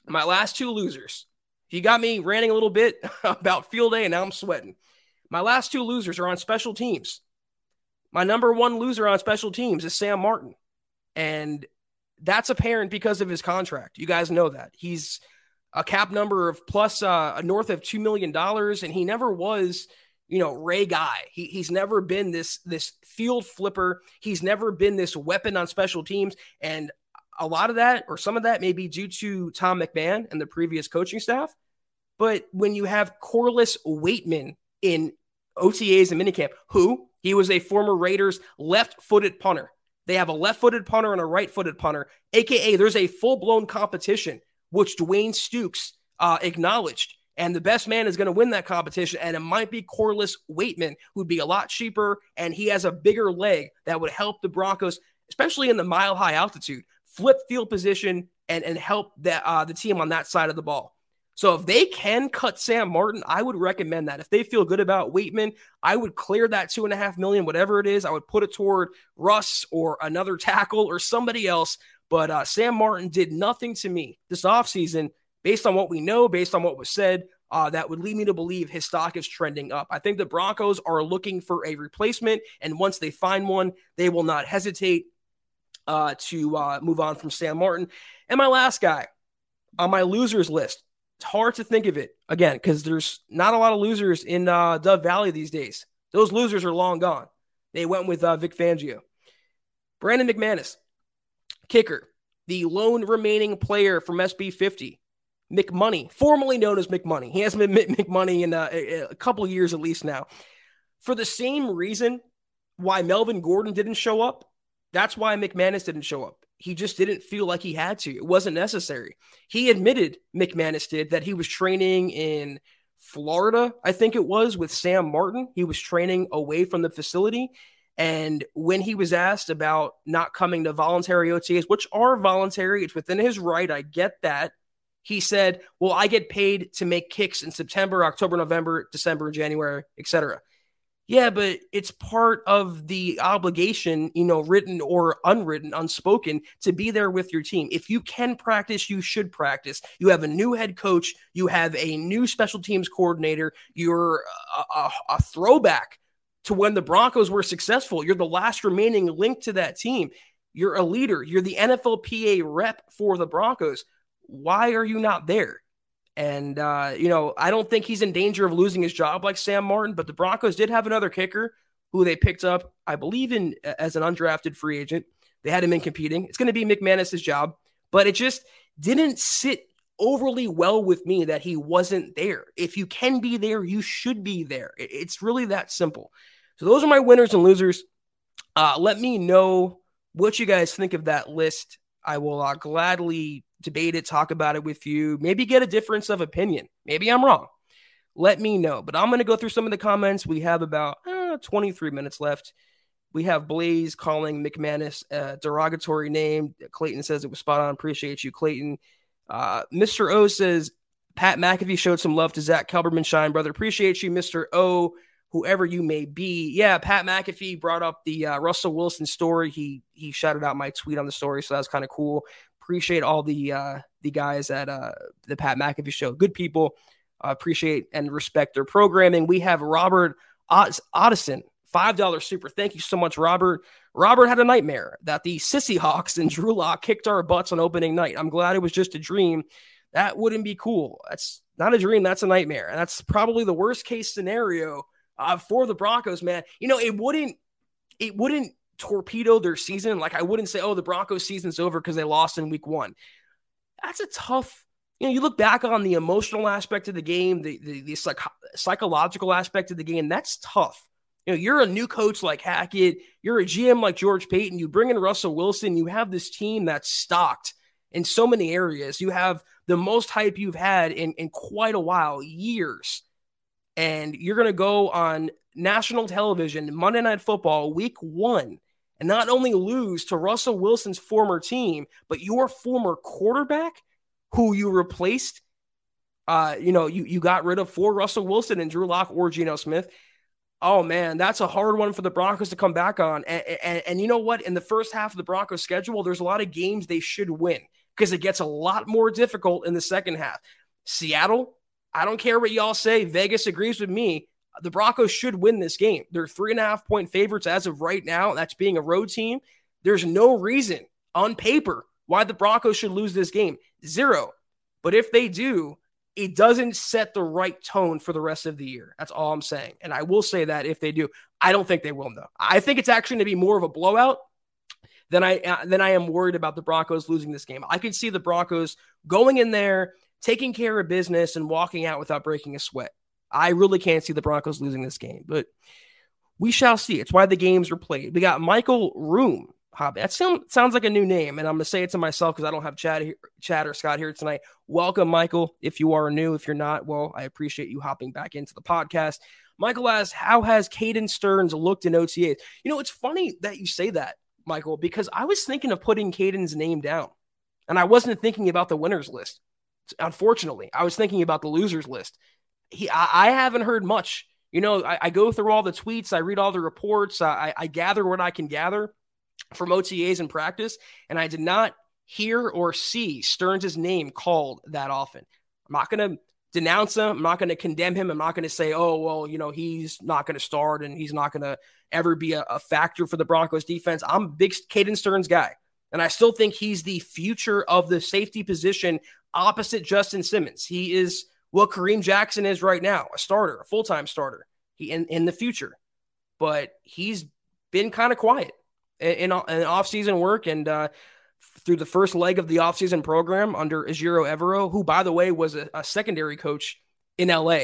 my last two losers. You got me ranting a little bit about field day, and now I'm sweating. My last two losers are on special teams. My number one loser on special teams is Sam Martin. And that's apparent because of his contract. You guys know that. He's a cap number of plus uh, north of $2 million, and he never was you know Ray Guy. He, he's never been this this field flipper. He's never been this weapon on special teams, and a lot of that or some of that may be due to Tom McMahon and the previous coaching staff. But when you have Corliss Waitman in OTAs and minicamp, who he was a former Raiders left-footed punter. They have a left-footed punter and a right-footed punter, aka there's a full-blown competition, which Dwayne Stukes uh, acknowledged. And the best man is going to win that competition. And it might be Corliss Waitman, who'd be a lot cheaper. And he has a bigger leg that would help the Broncos, especially in the mile high altitude, flip field position and, and help that, uh, the team on that side of the ball. So if they can cut Sam Martin, I would recommend that. If they feel good about Waitman, I would clear that two and a half million, whatever it is. I would put it toward Russ or another tackle or somebody else. But uh, Sam Martin did nothing to me this offseason based on what we know, based on what was said. Uh, that would lead me to believe his stock is trending up. I think the Broncos are looking for a replacement, and once they find one, they will not hesitate uh, to uh, move on from Sam Martin. And my last guy on my losers list, it's hard to think of it again because there's not a lot of losers in uh, Dove Valley these days. Those losers are long gone. They went with uh, Vic Fangio. Brandon McManus, kicker, the lone remaining player from SB 50. McMoney, formerly known as McMoney. He hasn't been McMoney in uh, a, a couple years at least now. For the same reason why Melvin Gordon didn't show up, that's why McManus didn't show up he just didn't feel like he had to. It wasn't necessary. He admitted, McManus did, that he was training in Florida, I think it was, with Sam Martin. He was training away from the facility. And when he was asked about not coming to voluntary OTAs, which are voluntary, it's within his right. I get that. He said, Well, I get paid to make kicks in September, October, November, December, January, etc. Yeah, but it's part of the obligation, you know, written or unwritten, unspoken, to be there with your team. If you can practice, you should practice. You have a new head coach, you have a new special teams coordinator, you're a, a, a throwback to when the Broncos were successful. You're the last remaining link to that team. You're a leader, you're the NFLPA rep for the Broncos. Why are you not there? And, uh, you know, I don't think he's in danger of losing his job like Sam Martin, but the Broncos did have another kicker who they picked up, I believe, in as an undrafted free agent. They had him in competing. It's going to be McManus's job, but it just didn't sit overly well with me that he wasn't there. If you can be there, you should be there. It's really that simple. So those are my winners and losers. Uh, let me know what you guys think of that list. I will uh, gladly debate it, talk about it with you, maybe get a difference of opinion. Maybe I'm wrong. Let me know. But I'm going to go through some of the comments. We have about uh, 23 minutes left. We have Blaze calling McManus a derogatory name. Clayton says it was spot on. Appreciate you, Clayton. Uh, Mr. O says Pat McAfee showed some love to Zach Kelberman Shine, brother. Appreciate you, Mr. O, whoever you may be. Yeah, Pat McAfee brought up the uh, Russell Wilson story. He he shouted out my tweet on the story, so that was kind of cool. Appreciate all the uh, the guys at uh, the Pat McAfee show. Good people. Uh, appreciate and respect their programming. We have Robert Oddison, five dollar super. Thank you so much, Robert. Robert had a nightmare that the Sissy Hawks and Drew Lock kicked our butts on opening night. I'm glad it was just a dream. That wouldn't be cool. That's not a dream. That's a nightmare. And that's probably the worst case scenario uh, for the Broncos, man. You know, it wouldn't it wouldn't torpedo their season. Like I wouldn't say, oh, the Broncos season's over because they lost in week one. That's a tough. You know, you look back on the emotional aspect of the game, the the, the psych- psychological aspect of the game. That's tough. You know, you're a new coach like Hackett. You're a GM like George Paton. You bring in Russell Wilson. You have this team that's stocked in so many areas. You have the most hype you've had in, in quite a while, years and you're going to go on national television, Monday Night Football, week one, and not only lose to Russell Wilson's former team, but your former quarterback who you replaced. Uh, you know, you, you got rid of for Russell Wilson and Drew Lock or Geno Smith. Oh man, that's a hard one for the Broncos to come back on. And, and, and you know what? In the first half of the Broncos schedule, there's a lot of games they should win because it gets a lot more difficult in the second half. Seattle, I don't care what y'all say. Vegas agrees with me. The Broncos should win this game. They're three and a half point favorites as of right now. That's being a road team. There's no reason on paper why the Broncos should lose this game. Zero. But if they do, it doesn't set the right tone for the rest of the year. That's all I'm saying. And I will say that if they do, I don't think they will though. I think it's actually going to be more of a blowout than I uh, than I am worried about the Broncos losing this game. I can see the Broncos going in there taking care of business and walking out without breaking a sweat. I really can't see the Broncos losing this game, but we shall see. It's why the games are played. We got Michael Room. That sound, sounds like a new name, and I'm going to say it to myself because I don't have Chad, here, Chad or Scott here tonight. Welcome, Michael. If you are new, if you're not, well, I appreciate you hopping back into the podcast. Michael asks, How has Caden Sterns looked in OTAs? You know, it's funny that you say that, Michael, because I was thinking of putting Caden's name down, and I wasn't thinking about the winners list. Unfortunately, I was thinking about the losers list. He, I, I haven't heard much. You know, I, I, go through all the tweets, I read all the reports, I, I gather what I can gather from OTAs in practice, and I did not hear or see Sterns' name called that often. I'm not going to denounce him. I'm not going to condemn him. I'm not going to say, oh, well, you know, he's not going to start and he's not going to ever be a, a, factor for the Broncos defense. I'm a big Caden Sterns guy. And I still think he's the future of the safety position opposite Justin Simmons. He is what Kareem Jackson is right now, a starter, a full time starter. He in, in the future, but he's been kind of quiet in, in, offseason work and uh, through the first leg of the offseason program under Ejiro Evero, who, by the way, was a, a, secondary coach in LA.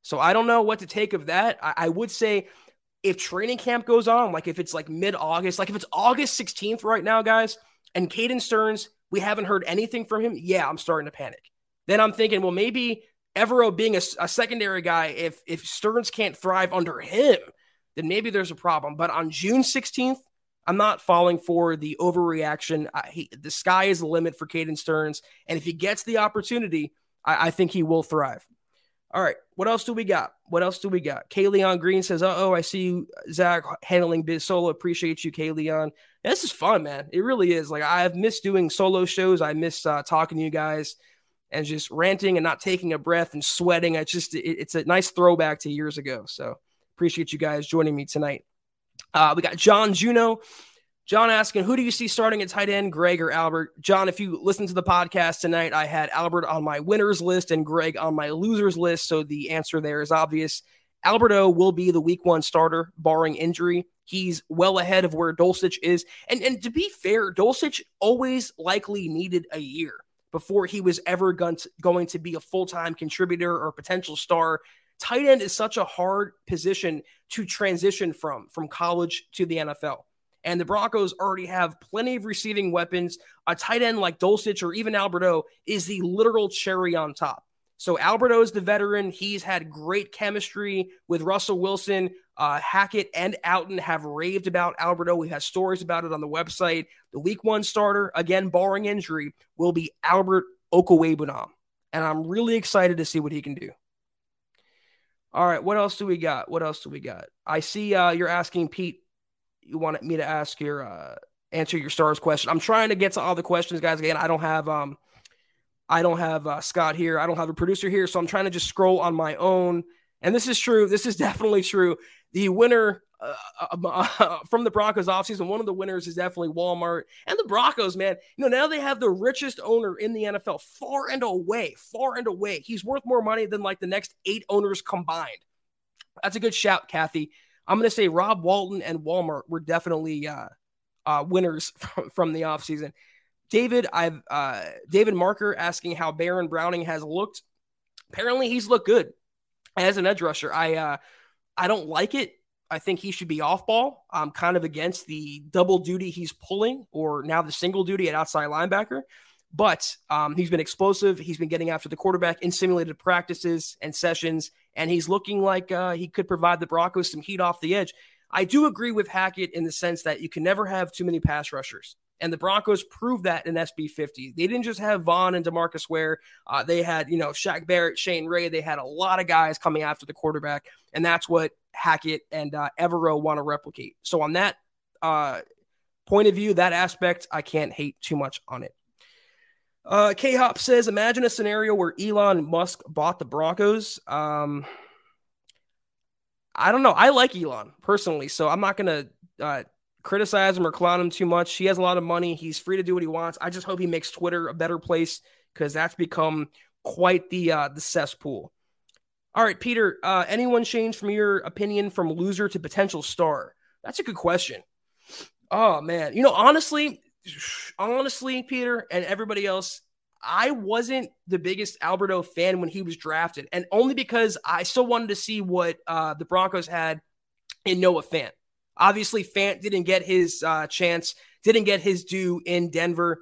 So I don't know what to take of that. I, I would say if training camp goes on, like if it's like mid August, like if it's August 16th right now, guys, and Caden Sterns, we haven't heard anything from him. Yeah, I'm starting to panic. Then I'm thinking, well, maybe Evero being a, a secondary guy, if if Sterns can't thrive under him, then maybe there's a problem. But on June 16th, I'm not falling for the overreaction. I, he, the sky is the limit for Caden Sterns, and if he gets the opportunity, I, I think he will thrive. All right. What else do we got? What else do we got? Kayleon Green says, Uh oh, I see you, Zach, handling biz solo. Appreciate you, Kayleon. This is fun, man. It really is. Like, I've missed doing solo shows. I miss uh, talking to you guys and just ranting and not taking a breath and sweating. It's just, it, it's a nice throwback to years ago. So appreciate you guys joining me tonight. Uh, we got John Juno. John asking, who do you see starting at tight end, Greg or Albert? John, if you listen to the podcast tonight, I had Albert on my winners list and Greg on my losers list. So the answer there is obvious. Alberto will be the week one starter, barring injury. He's well ahead of where Dulcich is. And, and to be fair, Dulcich always likely needed a year before he was ever going to, be a full time contributor or potential star. Tight end is such a hard position to transition from, from college to the NFL. And the Broncos already have plenty of receiving weapons. A tight end like Dulcich or even Alberto is the literal cherry on top. So Alberto is the veteran. He's had great chemistry with Russell Wilson. Uh, Hackett and Outten have raved about Alberto. We have stories about it on the website. The week one starter, again, barring injury, will be Albert Okwuegbunam. And I'm really excited to see what he can do. All right, what else do we got? What else do we got? I see uh, you're asking Pete. You wanted me to ask your uh, answer your stars question. I'm trying to get to all the questions, guys. Again, I don't have um, I don't have uh, Scott here. I don't have a producer here, so I'm trying to just scroll on my own. And this is true. This is definitely true. The winner uh, uh, from the Broncos offseason, one of the winners is definitely Walmart. And the Broncos, man, you know, now they have the richest owner in the NFL, far and away, far and away. He's worth more money than like the next eight owners combined. That's a good shout, Kathy. I'm going to say Rob Walton and Walmart were definitely uh, uh, winners from, from the offseason. David, I've uh, David Marker asking how Baron Browning has looked. Apparently, he's looked good as an edge rusher. I uh, I don't like it. I think he should be off ball. I'm kind of against the double duty he's pulling, or now the single duty at outside linebacker. But um, he's been explosive. He's been getting after the quarterback in simulated practices and sessions, and he's looking like uh, he could provide the Broncos some heat off the edge. I do agree with Hackett in the sense that you can never have too many pass rushers. And the Broncos proved that in SB 50. They didn't just have Von and Demarcus Ware. Uh, they had, you know, Shaq Barrett, Shane Ray. They had a lot of guys coming after the quarterback. And that's what Hackett and uh, Evero want to replicate. So, on that uh, point of view, that aspect, I can't hate too much on it. Uh, K Hop says, imagine a scenario where Elon Musk bought the Broncos. Um, I don't know. I like Elon personally, so I'm not going to uh, criticize him or clown him too much. He has a lot of money. He's free to do what he wants. I just hope he makes Twitter a better place because that's become quite the uh, the cesspool. All right, Peter. Uh, anyone change from your opinion from loser to potential star? That's a good question. Oh man, you know, honestly, honestly, Peter and everybody else, I wasn't the biggest Alberto fan when he was drafted, and only because I still wanted to see what uh, the Broncos had in Noah Fant. Obviously, Fant didn't get his uh, chance, didn't get his due in Denver,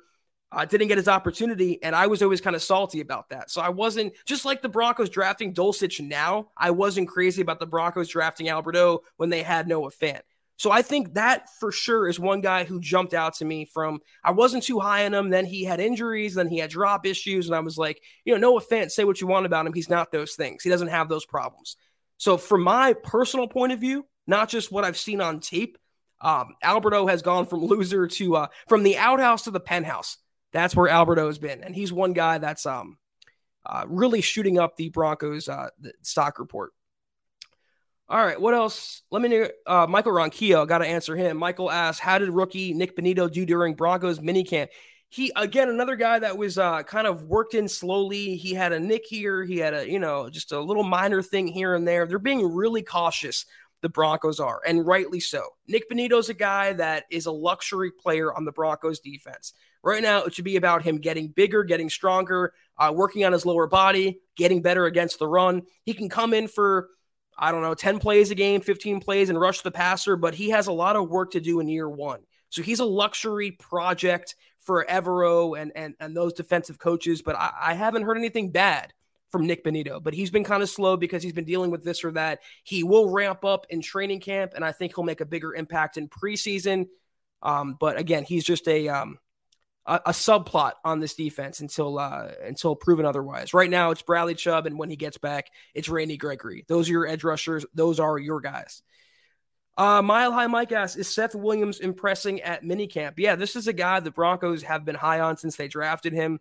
uh, didn't get his opportunity, and I was always kind of salty about that. So I wasn't just like the Broncos drafting Dulcich now. I wasn't crazy about the Broncos drafting Alberto when they had Noah Fant. So I think that for sure is one guy who jumped out to me from I wasn't too high on him. Then he had injuries, then he had drop issues, and I was like, you know, no offense, say what you want about him. He's not those things. He doesn't have those problems. So from my personal point of view, not just what I've seen on tape, um, Alberto has gone from loser to uh, from the outhouse to the penthouse. That's where Alberto has been, and he's one guy that's um uh, really shooting up the Broncos uh, the stock report. All right, what else? Let me know. Uh, Michael Ronquillo, got to answer him. Michael asks, "How did rookie Nik Bonitto do during Broncos minicamp?" He again, another guy that was uh, kind of worked in slowly. He had a nick here, he had a you know just a little minor thing here and there. They're being really cautious. The Broncos are, and rightly so. Nik Bonitto's a guy that is a luxury player on the Broncos defense. Right now, it should be about him getting bigger, getting stronger, uh, working on his lower body, getting better against the run. He can come in for I don't know, 10 plays a game, 15 plays, and rush the passer, but he has a lot of work to do in year one. So he's a luxury project for Evero and and, and those defensive coaches. But I, I haven't heard anything bad from Nik Bonitto, but he's been kind of slow because he's been dealing with this or that. He will ramp up in training camp, and I think he'll make a bigger impact in preseason. Um, but again, he's just a um, a, a subplot on this defense until uh, until proven otherwise. Right now, it's Bradley Chubb, and when he gets back, it's Randy Gregory. Those are your edge rushers. Those are your guys. Uh, Mile High Mike asks, is Seth Williams impressing at minicamp? Yeah, this is a guy the Broncos have been high on since they drafted him.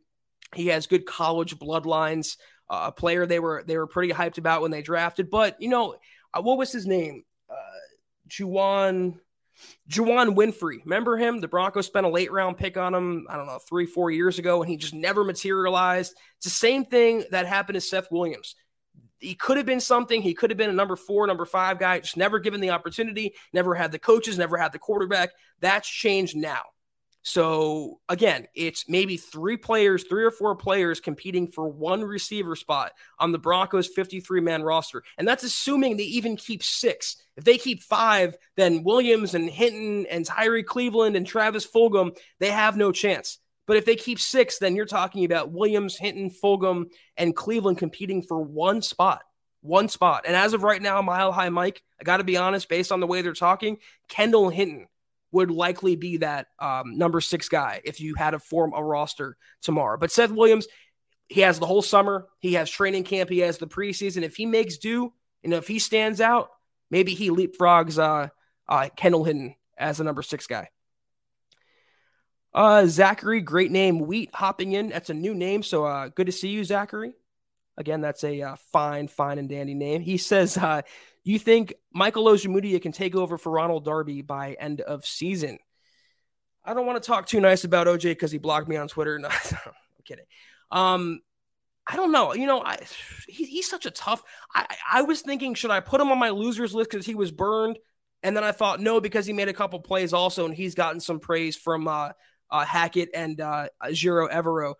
He has good college bloodlines. A player they were they were pretty hyped about when they drafted. But you know, uh, what was his name? Uh, Juwan Juwann Winfree, remember him? The Broncos spent a late round pick on him, I don't know, three, four years ago, and he just never materialized. It's the same thing that happened to Seth Williams. He could have been something. He could have been a number four, number five guy, just never given the opportunity, never had the coaches, never had the quarterback. That's changed now. So again, it's maybe three players, three or four players competing for one receiver spot on the Broncos 53 man roster. And that's assuming they even keep six. If they keep five, then Williams and Hinton and Tyrie Cleveland and Travis Fulgham, they have no chance. But if they keep six, then you're talking about Williams, Hinton, Fulgham, and Cleveland competing for one spot. One spot. And as of right now, Mile High Mike, I got to be honest, based on the way they're talking, Kendall Hinton would likely be that um, number six guy if you had to form a roster tomorrow. But Seth Williams, he has the whole summer, he has training camp, he has the preseason. If he makes do, and if he stands out, maybe he leapfrogs uh, uh, Kendall Hinton as the number six guy. Uh, Zachary, great name. Wheat hopping in. That's a new name. So uh, good to see you, Zachary. Again, that's a uh, fine, fine and dandy name. He says, uh, "You think Michael Ojemudia can take over for Ronald Darby by end of season?" I don't want to talk too nice about OJ because he blocked me on Twitter. No, I'm kidding. Um, I don't know. You know, I, he, he's such a tough. I, I was thinking, should I put him on my losers list because he was burned? And then I thought, no, because he made a couple plays also, and he's gotten some praise from uh, uh, Hackett and uh, Ejiro Evero.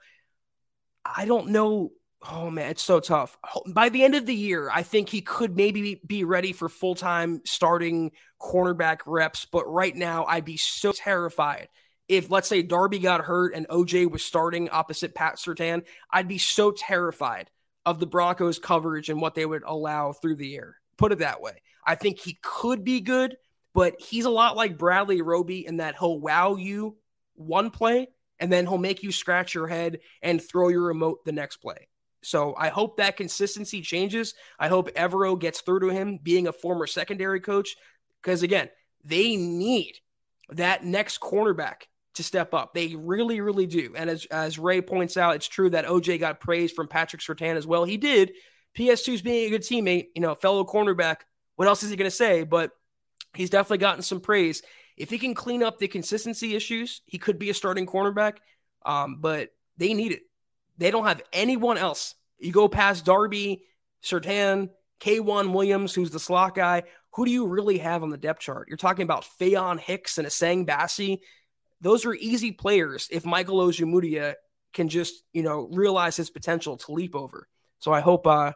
I don't know. Oh man, it's so tough. By the end of the year, I think he could maybe be ready for full time starting cornerback reps. But right now, I'd be so terrified if let's say Darby got hurt and OJ was starting opposite Pat Surtain. I'd be so terrified of the Broncos coverage and what they would allow through the air. Put it that way. I think he could be good, but he's a lot like Bradley Roby in that he'll wow you one play and then he'll make you scratch your head and throw your remote the next play. So I hope that consistency changes. I hope Evero gets through to him being a former secondary coach because again, they need that next cornerback to step up. They really, really do. And as, as Ray points out, it's true that OJ got praise from Patrick Surtain as well. He did. PS2's being a good teammate, you know, fellow cornerback. What else is he going to say? But he's definitely gotten some praise. If he can clean up the consistency issues, he could be a starting cornerback. Um, but they need it. They don't have anyone else. You go past Darby, Surtain, K'Waun Williams, who's the slot guy. Who do you really have on the depth chart? You're talking about Faion Hicks and Essang Bassey those are easy players if Michael Ojemudia can just, you know, realize his potential to leap over. So I hope uh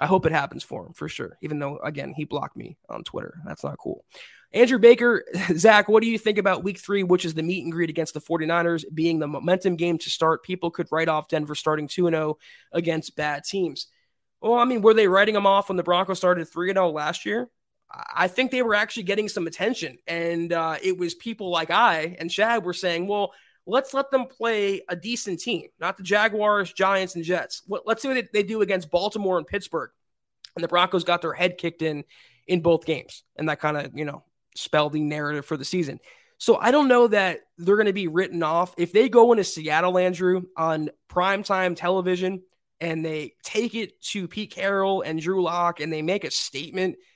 I hope it happens for him for sure. Even though again he blocked me on Twitter. That's not cool. Andrew Baker, Zach, what do you think about week three, which is the meet and greet against the 49ers, being the momentum game to start? People could write off Denver starting 2 0 against bad teams. Well, I mean, were they writing them off when the Broncos started 3 0 last year? I think they were actually getting some attention. And uh, it was people like I and Shad were saying, well, let's let them play a decent team, not the Jaguars, Giants, and Jets. Let's see what they do against Baltimore and Pittsburgh. And the Broncos got their head kicked in in both games. And that kind of, you know, spelled the narrative for the season. So I don't know that they're going to be written off. If they go into Seattle, Andrew, on primetime television and they take it to Pete Carroll and Drew Lock and they make a statement –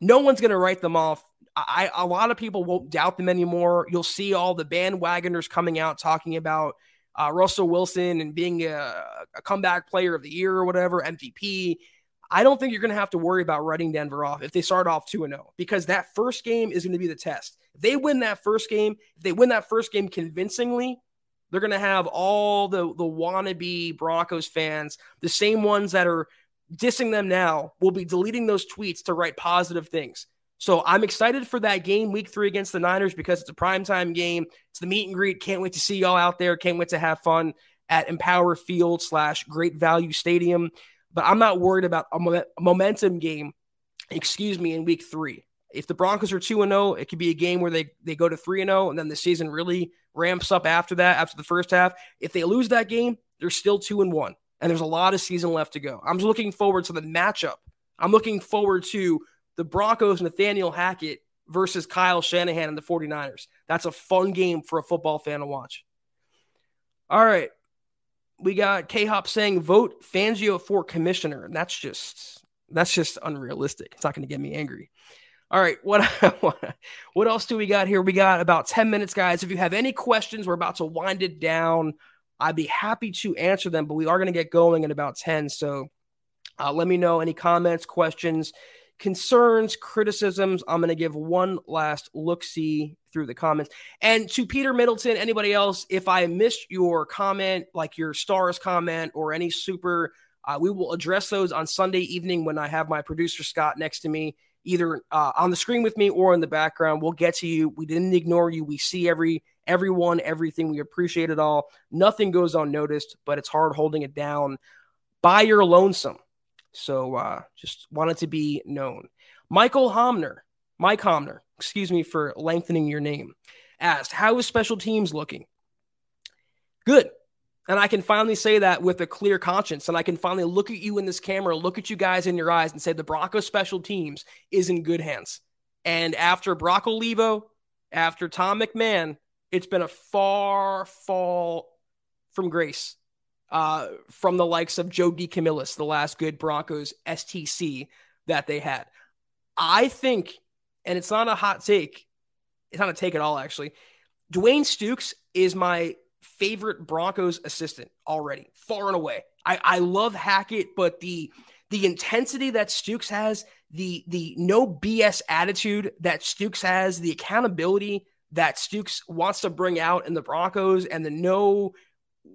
no one's going to write them off. I, a lot of people won't doubt them anymore. You'll see all the bandwagoners coming out talking about uh, Russell Wilson and being a, a, comeback player of the year or whatever, MVP. I don't think you're going to have to worry about writing Denver off if they start off 2 0 because that first game is going to be the test. If they win that first game, if they win that first game convincingly, they're going to have all the, the wannabe Broncos fans, the same ones that are dissing them now will be deleting those tweets to write positive things. So I'm excited for that game week three against the Niners because it's a primetime game. It's the meet and greet. Can't wait to see y'all out there. Can't wait to have fun at Empower Field slash Great Value Stadium. But I'm not worried about a momentum game, excuse me, in week three. If the Broncos are 2 and 0, it could be a game where they, they go to 3 and 0, and then the season really ramps up after that, after the first half. If they lose that game, they're still 2 and 1 and there's a lot of season left to go. I'm looking forward to the matchup. I'm looking forward to the Broncos, Nathaniel Hackett versus Kyle Shanahan and the 49ers. That's a fun game for a football fan to watch. All right. We got K Hop saying vote Fangio for commissioner. And that's just that's just unrealistic. It's not going to get me angry. All right, what what else do we got here? We got about 10 minutes, guys. If you have any questions, we're about to wind it down. I'd be happy to answer them, but we are going to get going in about 10. So uh, let me know any comments, questions, concerns, criticisms. I'm going to give one last look see through the comments. And to Peter Middleton, anybody else, if I missed your comment, like your stars comment or any super, uh, we will address those on Sunday evening when I have my producer Scott next to me, either uh, on the screen with me or in the background. We'll get to you. We didn't ignore you. We see every everyone, everything. We appreciate it all. Nothing goes unnoticed, but it's hard holding it down by your lonesome. So uh, just wanted to be known. Michael Homner, Mike Homner, excuse me for lengthening your name, asked, How is special teams looking? Good. And I can finally say that with a clear conscience. And I can finally look at you in this camera, look at you guys in your eyes, and say the Broncos special teams is in good hands. And after Brock Olivo, after Tom McMahon, it's been a far fall from grace uh, from the likes of Joe DeCamillis, the last good Broncos STC that they had. I think, and it's not a hot take, it's not a take at all, actually. Dwayne Stukes is my favorite Broncos assistant already, far and away. I, I love Hackett, but the the intensity that Stukes has, the the no BS attitude that Stukes has, the accountability that Stukes wants to bring out in the Broncos, and the no,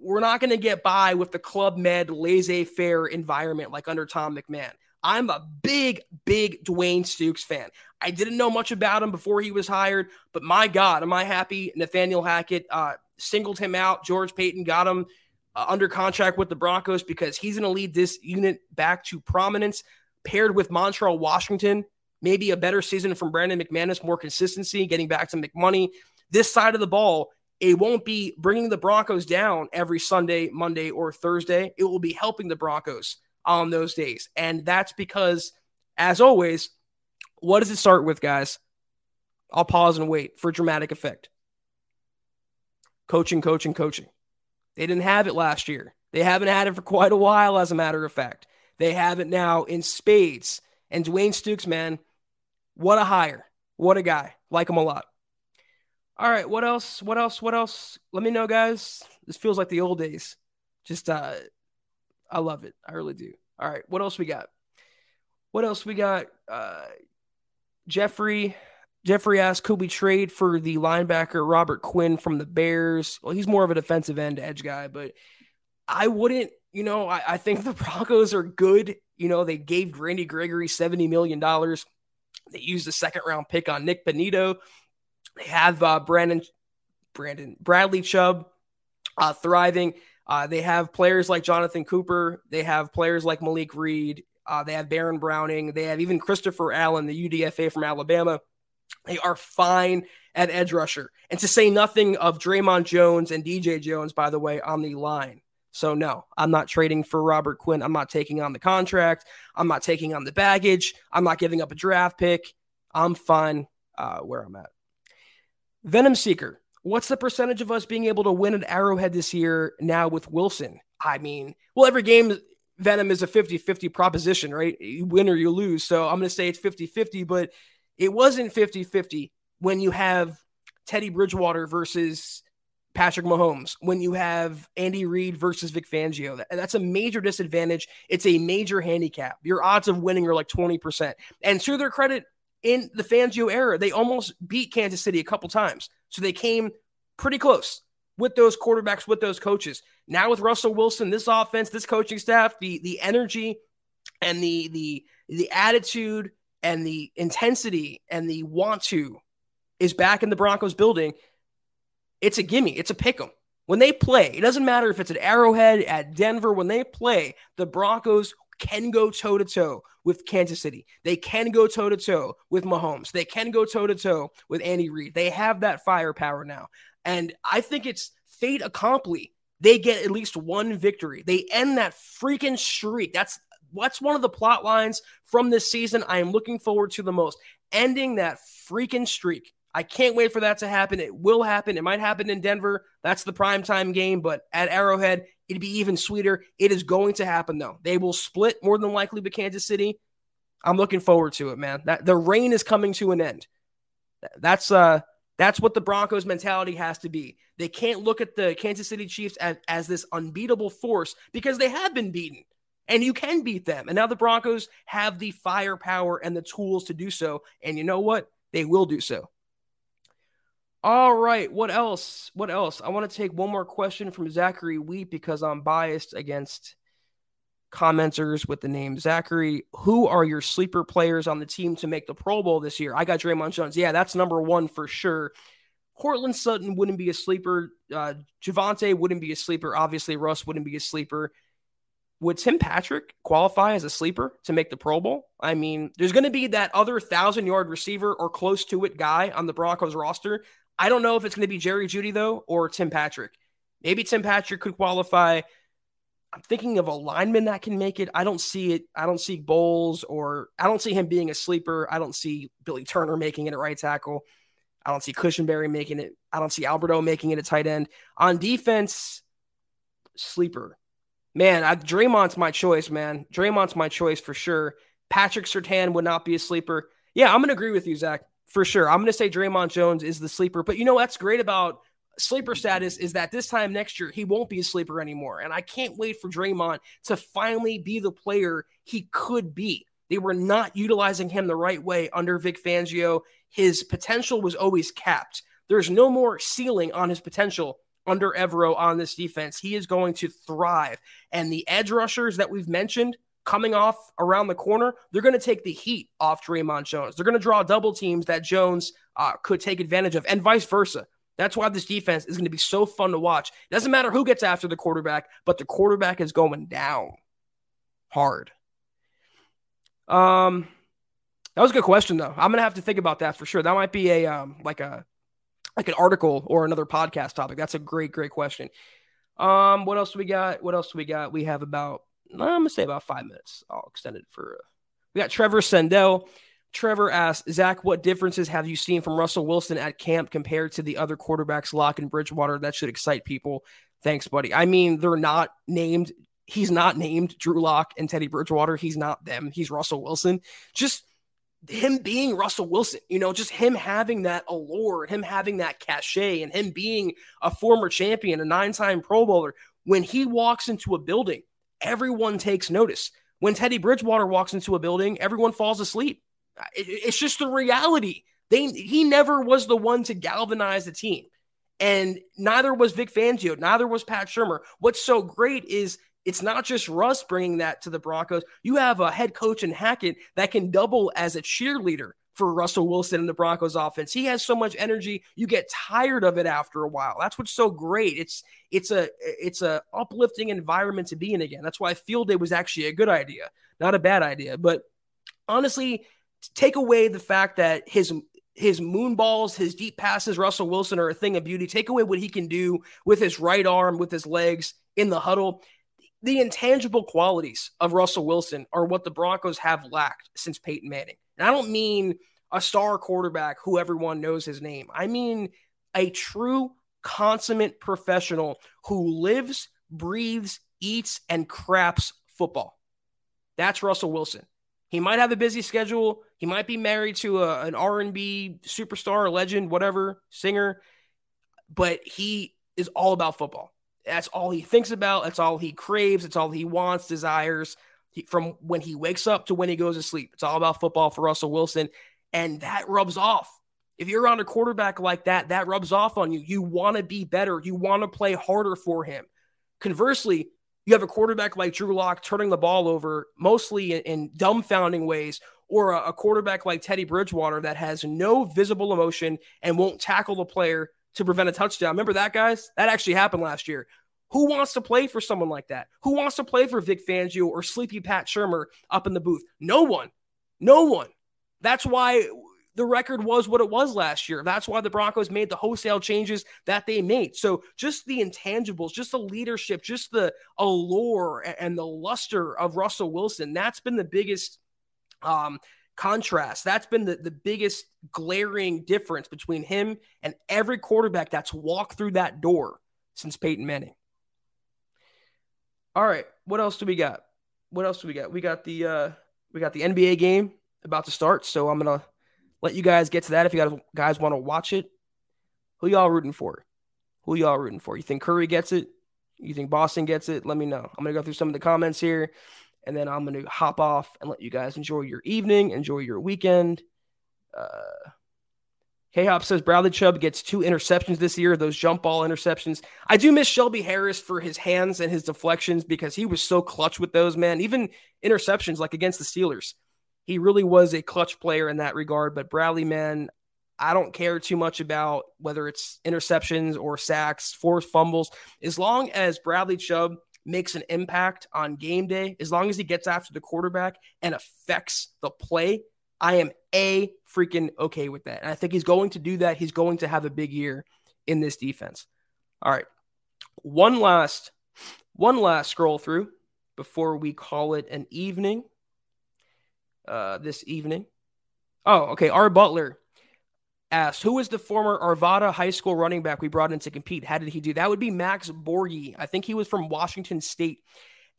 we're not going to get by with the club med laissez faire environment like under Tom McMahon. I'm a big, big Dwayne Stukes fan. I didn't know much about him before he was hired, but my God, am I happy Nathaniel Hackett uh, singled him out. George Paton got him uh, under contract with the Broncos because he's going to lead this unit back to prominence, paired with Montrell Washington. Maybe a better season from Brandon McManus, more consistency, getting back to McMoney. This side of the ball, it won't be bringing the Broncos down every Sunday, Monday, or Thursday. It will be helping the Broncos on those days. And that's because, as always, what does it start with, guys? I'll pause and wait for dramatic effect. Coaching, coaching, coaching. They didn't have it last year. They haven't had it for quite a while, as a matter of fact. They have it now in spades. And Dwayne Stukes, man, what a hire. What a guy. Like him a lot. All right, what else? What else? What else? Let me know, guys. This feels like the old days. Just uh I love it. I really do. All right, what else we got? What else we got? Uh Jeffrey Jeffrey asked, could we trade for the linebacker Robert Quinn from the Bears? Well, he's more of a defensive end edge guy, but I wouldn't, you know, I, I think the Broncos are good. You know, they gave Randy Gregory $70 million. They used a second round pick on Nik Bonitto. They have uh, Brandon, Brandon, Bradley Chubb uh, thriving. Uh, they have players like Jonathan Cooper. They have players like Malik Reed. Uh, they have Baron Browning. They have even Christopher Allen, the UDFA from Alabama. They are fine at edge rusher. And to say nothing of Dre'Mont Jones and DJ Jones, by the way, on the line. So, no, I'm not trading for Robert Quinn. I'm not taking on the contract. I'm not taking on the baggage. I'm not giving up a draft pick. I'm fine uh, where I'm at. Venom Seeker, what's the percentage of us being able to win at Arrowhead this year now with Wilson? I mean, well, every game, Venom is a 50 50 proposition, right? You win or you lose. So I'm going to say it's 50 50, but it wasn't 50 50 when you have Teddy Bridgewater versus Patrick Mahomes, when you have Andy Reid versus Vic Fangio. That, that's a major disadvantage. It's a major handicap. Your odds of winning are like 20%. And to their credit, in the Fangio era, they almost beat Kansas City a couple times. So they came pretty close with those quarterbacks, with those coaches. Now with Russell Wilson, this offense, this coaching staff, the the energy and the the the attitude and the intensity and the want to is back in the Broncos building, it's a gimme. It's a pick 'em. When they play, it doesn't matter if it's at Arrowhead, at Denver, when they play, the Broncos can go toe to toe with Kansas City. They can go toe to toe with Mahomes. They can go toe to toe with Andy Reid. They have that firepower now. And I think it's fate accompli. They get at least one victory. They end that freaking streak. That's what's one of the plot lines from this season I am looking forward to the most? Ending that freaking streak. I can't wait for that to happen. It will happen. It might happen in Denver. That's the prime time game, but at Arrowhead, it'd be even sweeter. It is going to happen though. They will split more than likely with Kansas City. I'm looking forward to it, man. That the reign is coming to an end. That's uh that's what the Broncos mentality has to be. They can't look at the Kansas City Chiefs as, as this unbeatable force because they have been beaten and you can beat them. And now the Broncos have the firepower and the tools to do so. And you know what? They will do so. All right. What else? What else? I want to take one more question from Zachary Wheat because I'm biased against commenters with the name Zachary. Who are your sleeper players on the team to make the Pro Bowl this year? I got Dre'Mont Jones. Yeah, that's number one for sure. Courtland Sutton wouldn't be a sleeper. Uh, Javonte wouldn't be a sleeper. Obviously, Russ wouldn't be a sleeper would Tim Patrick qualify as a sleeper to make the Pro Bowl? I mean, there's going to be that other thousand yard receiver or close to it guy on the Broncos roster. I don't know if it's going to be Jerry Jeudy, though or Tim Patrick. Maybe Tim Patrick could qualify. I'm thinking of a lineman that can make it. I don't see it. I don't see Bolles or I don't see him being a sleeper. I don't see Billy Turner making it at right tackle. I don't see Cushenberry making it. I don't see Alberto making it a tight end. On defense, sleeper. Man, I, Dre'Mont's my choice, man. Dre'Mont's my choice for sure. Patrick Surtain would not be a sleeper. Yeah, I'm going to agree with you, Zach, for sure. I'm going to say Dre'Mont Jones is the sleeper. But you know what's great about sleeper status is that this time next year he won't be a sleeper anymore. And I can't wait for Dre'Mont to finally be the player he could be. They were not utilizing him the right way under Vic Fangio. His potential was always capped. There's no more ceiling on his potential under Evero on this defense. He is going to thrive. And the edge rushers that we've mentioned coming off around the corner, they're going to take the heat off Dre'Mont Jones. They're going to draw double teams that Jones uh, could take advantage of, and vice versa. That's why this defense is going to be so fun to watch. It doesn't matter who gets after the quarterback, but the quarterback is going down hard. Um, that was a good question though. I'm gonna have to think about that for sure. That might be a um like a like an article or another podcast topic. That's a great, great question. Um, what else do we got? What else do we got? We have about I'm gonna say about five minutes. I'll extend it for. Uh, we got Trevor Sendell. Trevor asks, Zach, what differences have you seen from Russell Wilson at camp compared to the other quarterbacks, Lock and Bridgewater? That should excite people. Thanks, buddy. I mean, they're not named. He's not named Drew Lock and Teddy Bridgewater. He's not them. He's Russell Wilson. Just him being Russell Wilson, you know, just him having that allure, him having that cachet, and him being a former champion, a nine time Pro Bowler. When he walks into a building, everyone takes notice. When Teddy Bridgewater walks into a building, everyone falls asleep. It's just the reality. They he never was the one to galvanize the team. And neither was Vic Fangio, neither was Pat Shurmur. What's so great is it's not just Russ bringing that to the Broncos. You have a head coach in Hackett that can double as a cheerleader for Russell Wilson in the Broncos offense. He has so much energy, you get tired of it after a while. That's what's so great. It's it's a it's a uplifting environment to be in again. That's why Field Day was actually a good idea, not a bad idea. But honestly, take away the fact that his his moon balls, his deep passes, Russell Wilson are a thing of beauty. Take away what he can do with his right arm, with his legs in the huddle. The intangible qualities of Russell Wilson are what the Broncos have lacked since Peyton Manning. And I don't mean a star quarterback who everyone knows his name. I mean a true consummate professional who lives, breathes, eats, and craps football. That's Russell Wilson. He might have a busy schedule. He might be married to a, an R&B superstar, legend, whatever, singer, but he is all about football. That's all he thinks about. That's all he craves. It's all he wants, desires he, from when he wakes up to when he goes to sleep. It's all about football for Russell Wilson. And that rubs off. If you're on a quarterback like that, that rubs off on you. You want to be better. You want to play harder for him. Conversely, you have a quarterback like Drew Lock turning the ball over mostly in, in dumbfounding ways, or a, a quarterback like Teddy Bridgewater that has no visible emotion and won't tackle the player to prevent a touchdown. Remember that, guys? That actually happened last year. Who wants to play for someone like that? Who wants to play for Vic Fangio or Sleepy Pat Shurmur up in the booth? No one. No one. That's why the record was what it was last year. That's why the Broncos made the wholesale changes that they made. So just the intangibles, just the leadership, just the allure and the luster of Russell Wilson, that's been the biggest um, contrast. That's been the, the biggest glaring difference between him and every quarterback that's walked through that door since Peyton Manning. All right, what else do we got? What else do we got? We got the uh we got the NBA game about to start, so I'm gonna let you guys get to that if you guys guys want to watch it. Who y'all rooting for? Who y'all rooting for? You think Curry gets it? You think Boston gets it? Let me know. I'm gonna go through some of the comments here, and then I'm gonna hop off and let you guys enjoy your evening, enjoy your weekend. Uh, K Hop says Bradley Chubb gets two interceptions this year, those jump ball interceptions. I do miss Shelby Harris for his hands and his deflections because he was so clutch with those, man. Even interceptions like against the Steelers. He really was a clutch player in that regard. But Bradley, man, I don't care too much about whether it's interceptions or sacks, forced fumbles. As long as Bradley Chubb makes an impact on game day, as long as he gets after the quarterback and affects the play, I am a freaking okay with that. And I think he's going to do that. He's going to have a big year in this defense. All right. One last, one last scroll through before we call it an evening. Uh, this evening. Oh, okay. R. Butler asked, "Who is the former Arvada High School running back we brought in to compete? How did he do?" That would be Max Borghi. I think he was from Washington State.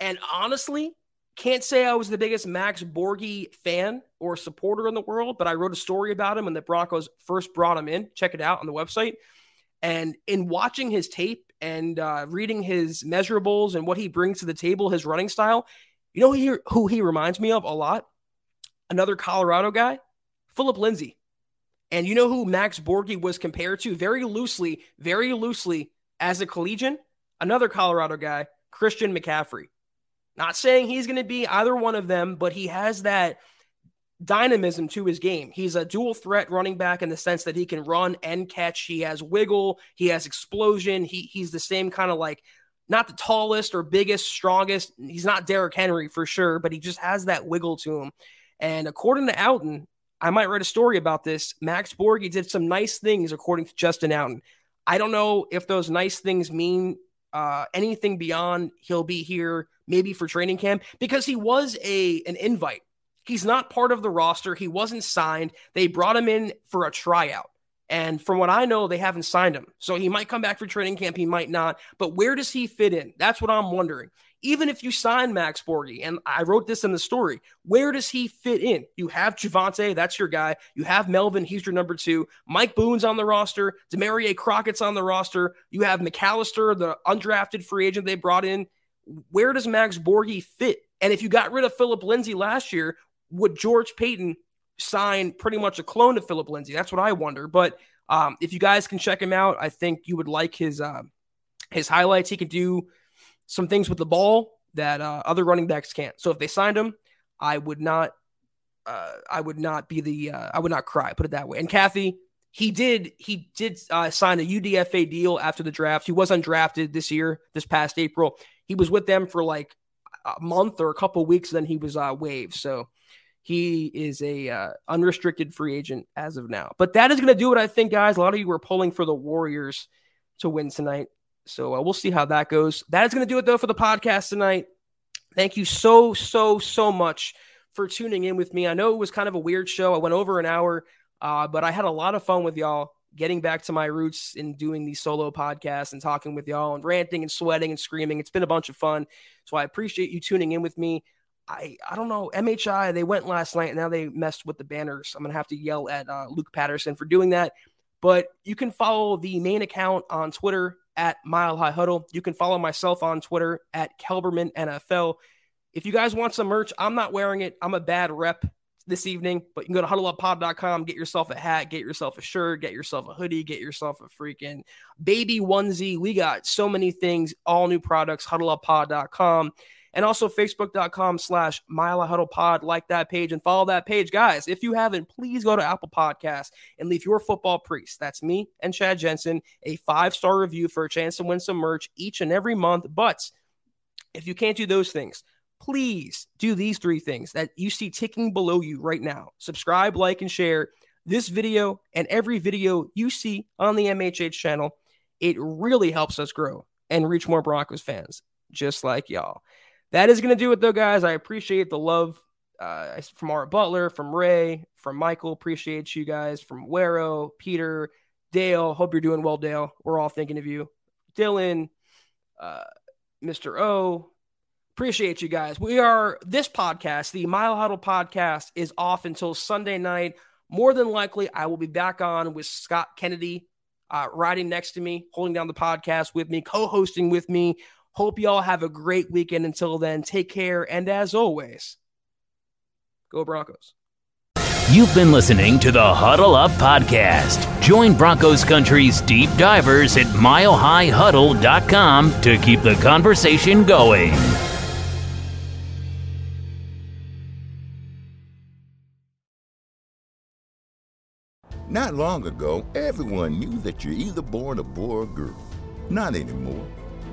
And honestly, can't say I was the biggest Max Borghi fan or supporter in the world, but I wrote a story about him when the Broncos first brought him in. Check it out on the website. And in watching his tape and uh, reading his measurables and what he brings to the table, his running style, you know who he, who he reminds me of a lot? Another Colorado guy, Philip Lindsay. And you know who Max Borghi was compared to very loosely, very loosely as a collegian? Another Colorado guy, Christian McCaffrey. Not saying he's going to be either one of them, but he has that dynamism to his game. He's a dual threat running back in the sense that he can run and catch. He has wiggle, he has explosion. He he's the same kind of like not the tallest or biggest, strongest. He's not Derrick Henry for sure, but he just has that wiggle to him. And according to Outten, I might write a story about this. Max Borghi did some nice things according to Justin Outten. I don't know if those nice things mean uh, anything beyond he'll be here maybe for training camp because he was a an invite He's not part of the roster. He wasn't signed. They brought him in for a tryout. And from what I know, they haven't signed him. So he might come back for training camp. He might not. But where does he fit in? That's what I'm wondering. Even if you sign Max Borghi, and I wrote this in the story, where does he fit in? You have Javonte, that's your guy. You have Melvin, he's your number two. Mike Boone's on the roster. Damarea Crockett's on the roster. You have McAllister, the undrafted free agent they brought in. Where does Max Borghi fit? And if you got rid of Philip Lindsay last year, would George Paton sign pretty much a clone of Philip Lindsay? That's what I wonder. But um, if you guys can check him out, I think you would like his uh, his highlights. He can do some things with the ball that uh, other running backs can't. So if they signed him, I would not. Uh, I would not be the. Uh, I would not cry. Put it that way. And Kathy, he did. He did uh, sign a UDFA deal after the draft. He was undrafted this year, this past April. He was with them for like a month or a couple weeks. Then he was uh, waived. So he is a uh, unrestricted free agent as of now. But that is going to do it, I think, guys. A lot of you were pulling for the Warriors to win tonight. So uh, we'll see how that goes. That is going to do it, though, for the podcast tonight. Thank you so, so, so much for tuning in with me. I know it was kind of a weird show. I went over an hour, uh, but I had a lot of fun with y'all getting back to my roots in doing these solo podcasts and talking with y'all and ranting and sweating and screaming. It's been a bunch of fun. So I appreciate you tuning in with me. I I don't know MHI. They went last night. and Now they messed with the banners. I'm gonna have to yell at uh, Luke Patterson for doing that. But you can follow the main account on Twitter at Mile High Huddle. You can follow myself on Twitter at Kelberman NFL. If you guys want some merch, I'm not wearing it. I'm a bad rep this evening, but you can go to huddleuppod.com, get yourself a hat, get yourself a shirt, get yourself a hoodie, get yourself a freaking baby onesie. We got so many things, all new products, huddleuppod.com and also facebook.com slash Mile Huddle Pod. Like that page and follow that page. Guys, if you haven't, please go to Apple Podcasts and leave your football priest. That's me and Chad Jensen, a five star review for a chance to win some merch each and every month. But if you can't do those things, please do these three things that you see ticking below you right now subscribe, like, and share this video and every video you see on the MHH channel. It really helps us grow and reach more Broncos fans just like y'all. That is going to do it, though, guys. I appreciate the love uh, from Art Butler, from Ray, from Michael. Appreciate you guys, from Wero, Peter, Dale. Hope you're doing well, Dale. We're all thinking of you. Dylan, uh, Mr. O. Appreciate you guys. We are this podcast, the Mile Huddle podcast, is off until Sunday night. More than likely, I will be back on with Scott Kennedy uh, riding next to me, holding down the podcast with me, co hosting with me. Hope y'all have a great weekend. Until then, take care. And as always, go Broncos. You've been listening to the Huddle Up Podcast. Join Broncos Country's deep divers at milehighhuddle.com to keep the conversation going. Not long ago, everyone knew that you're either born a boy or a girl. Not anymore.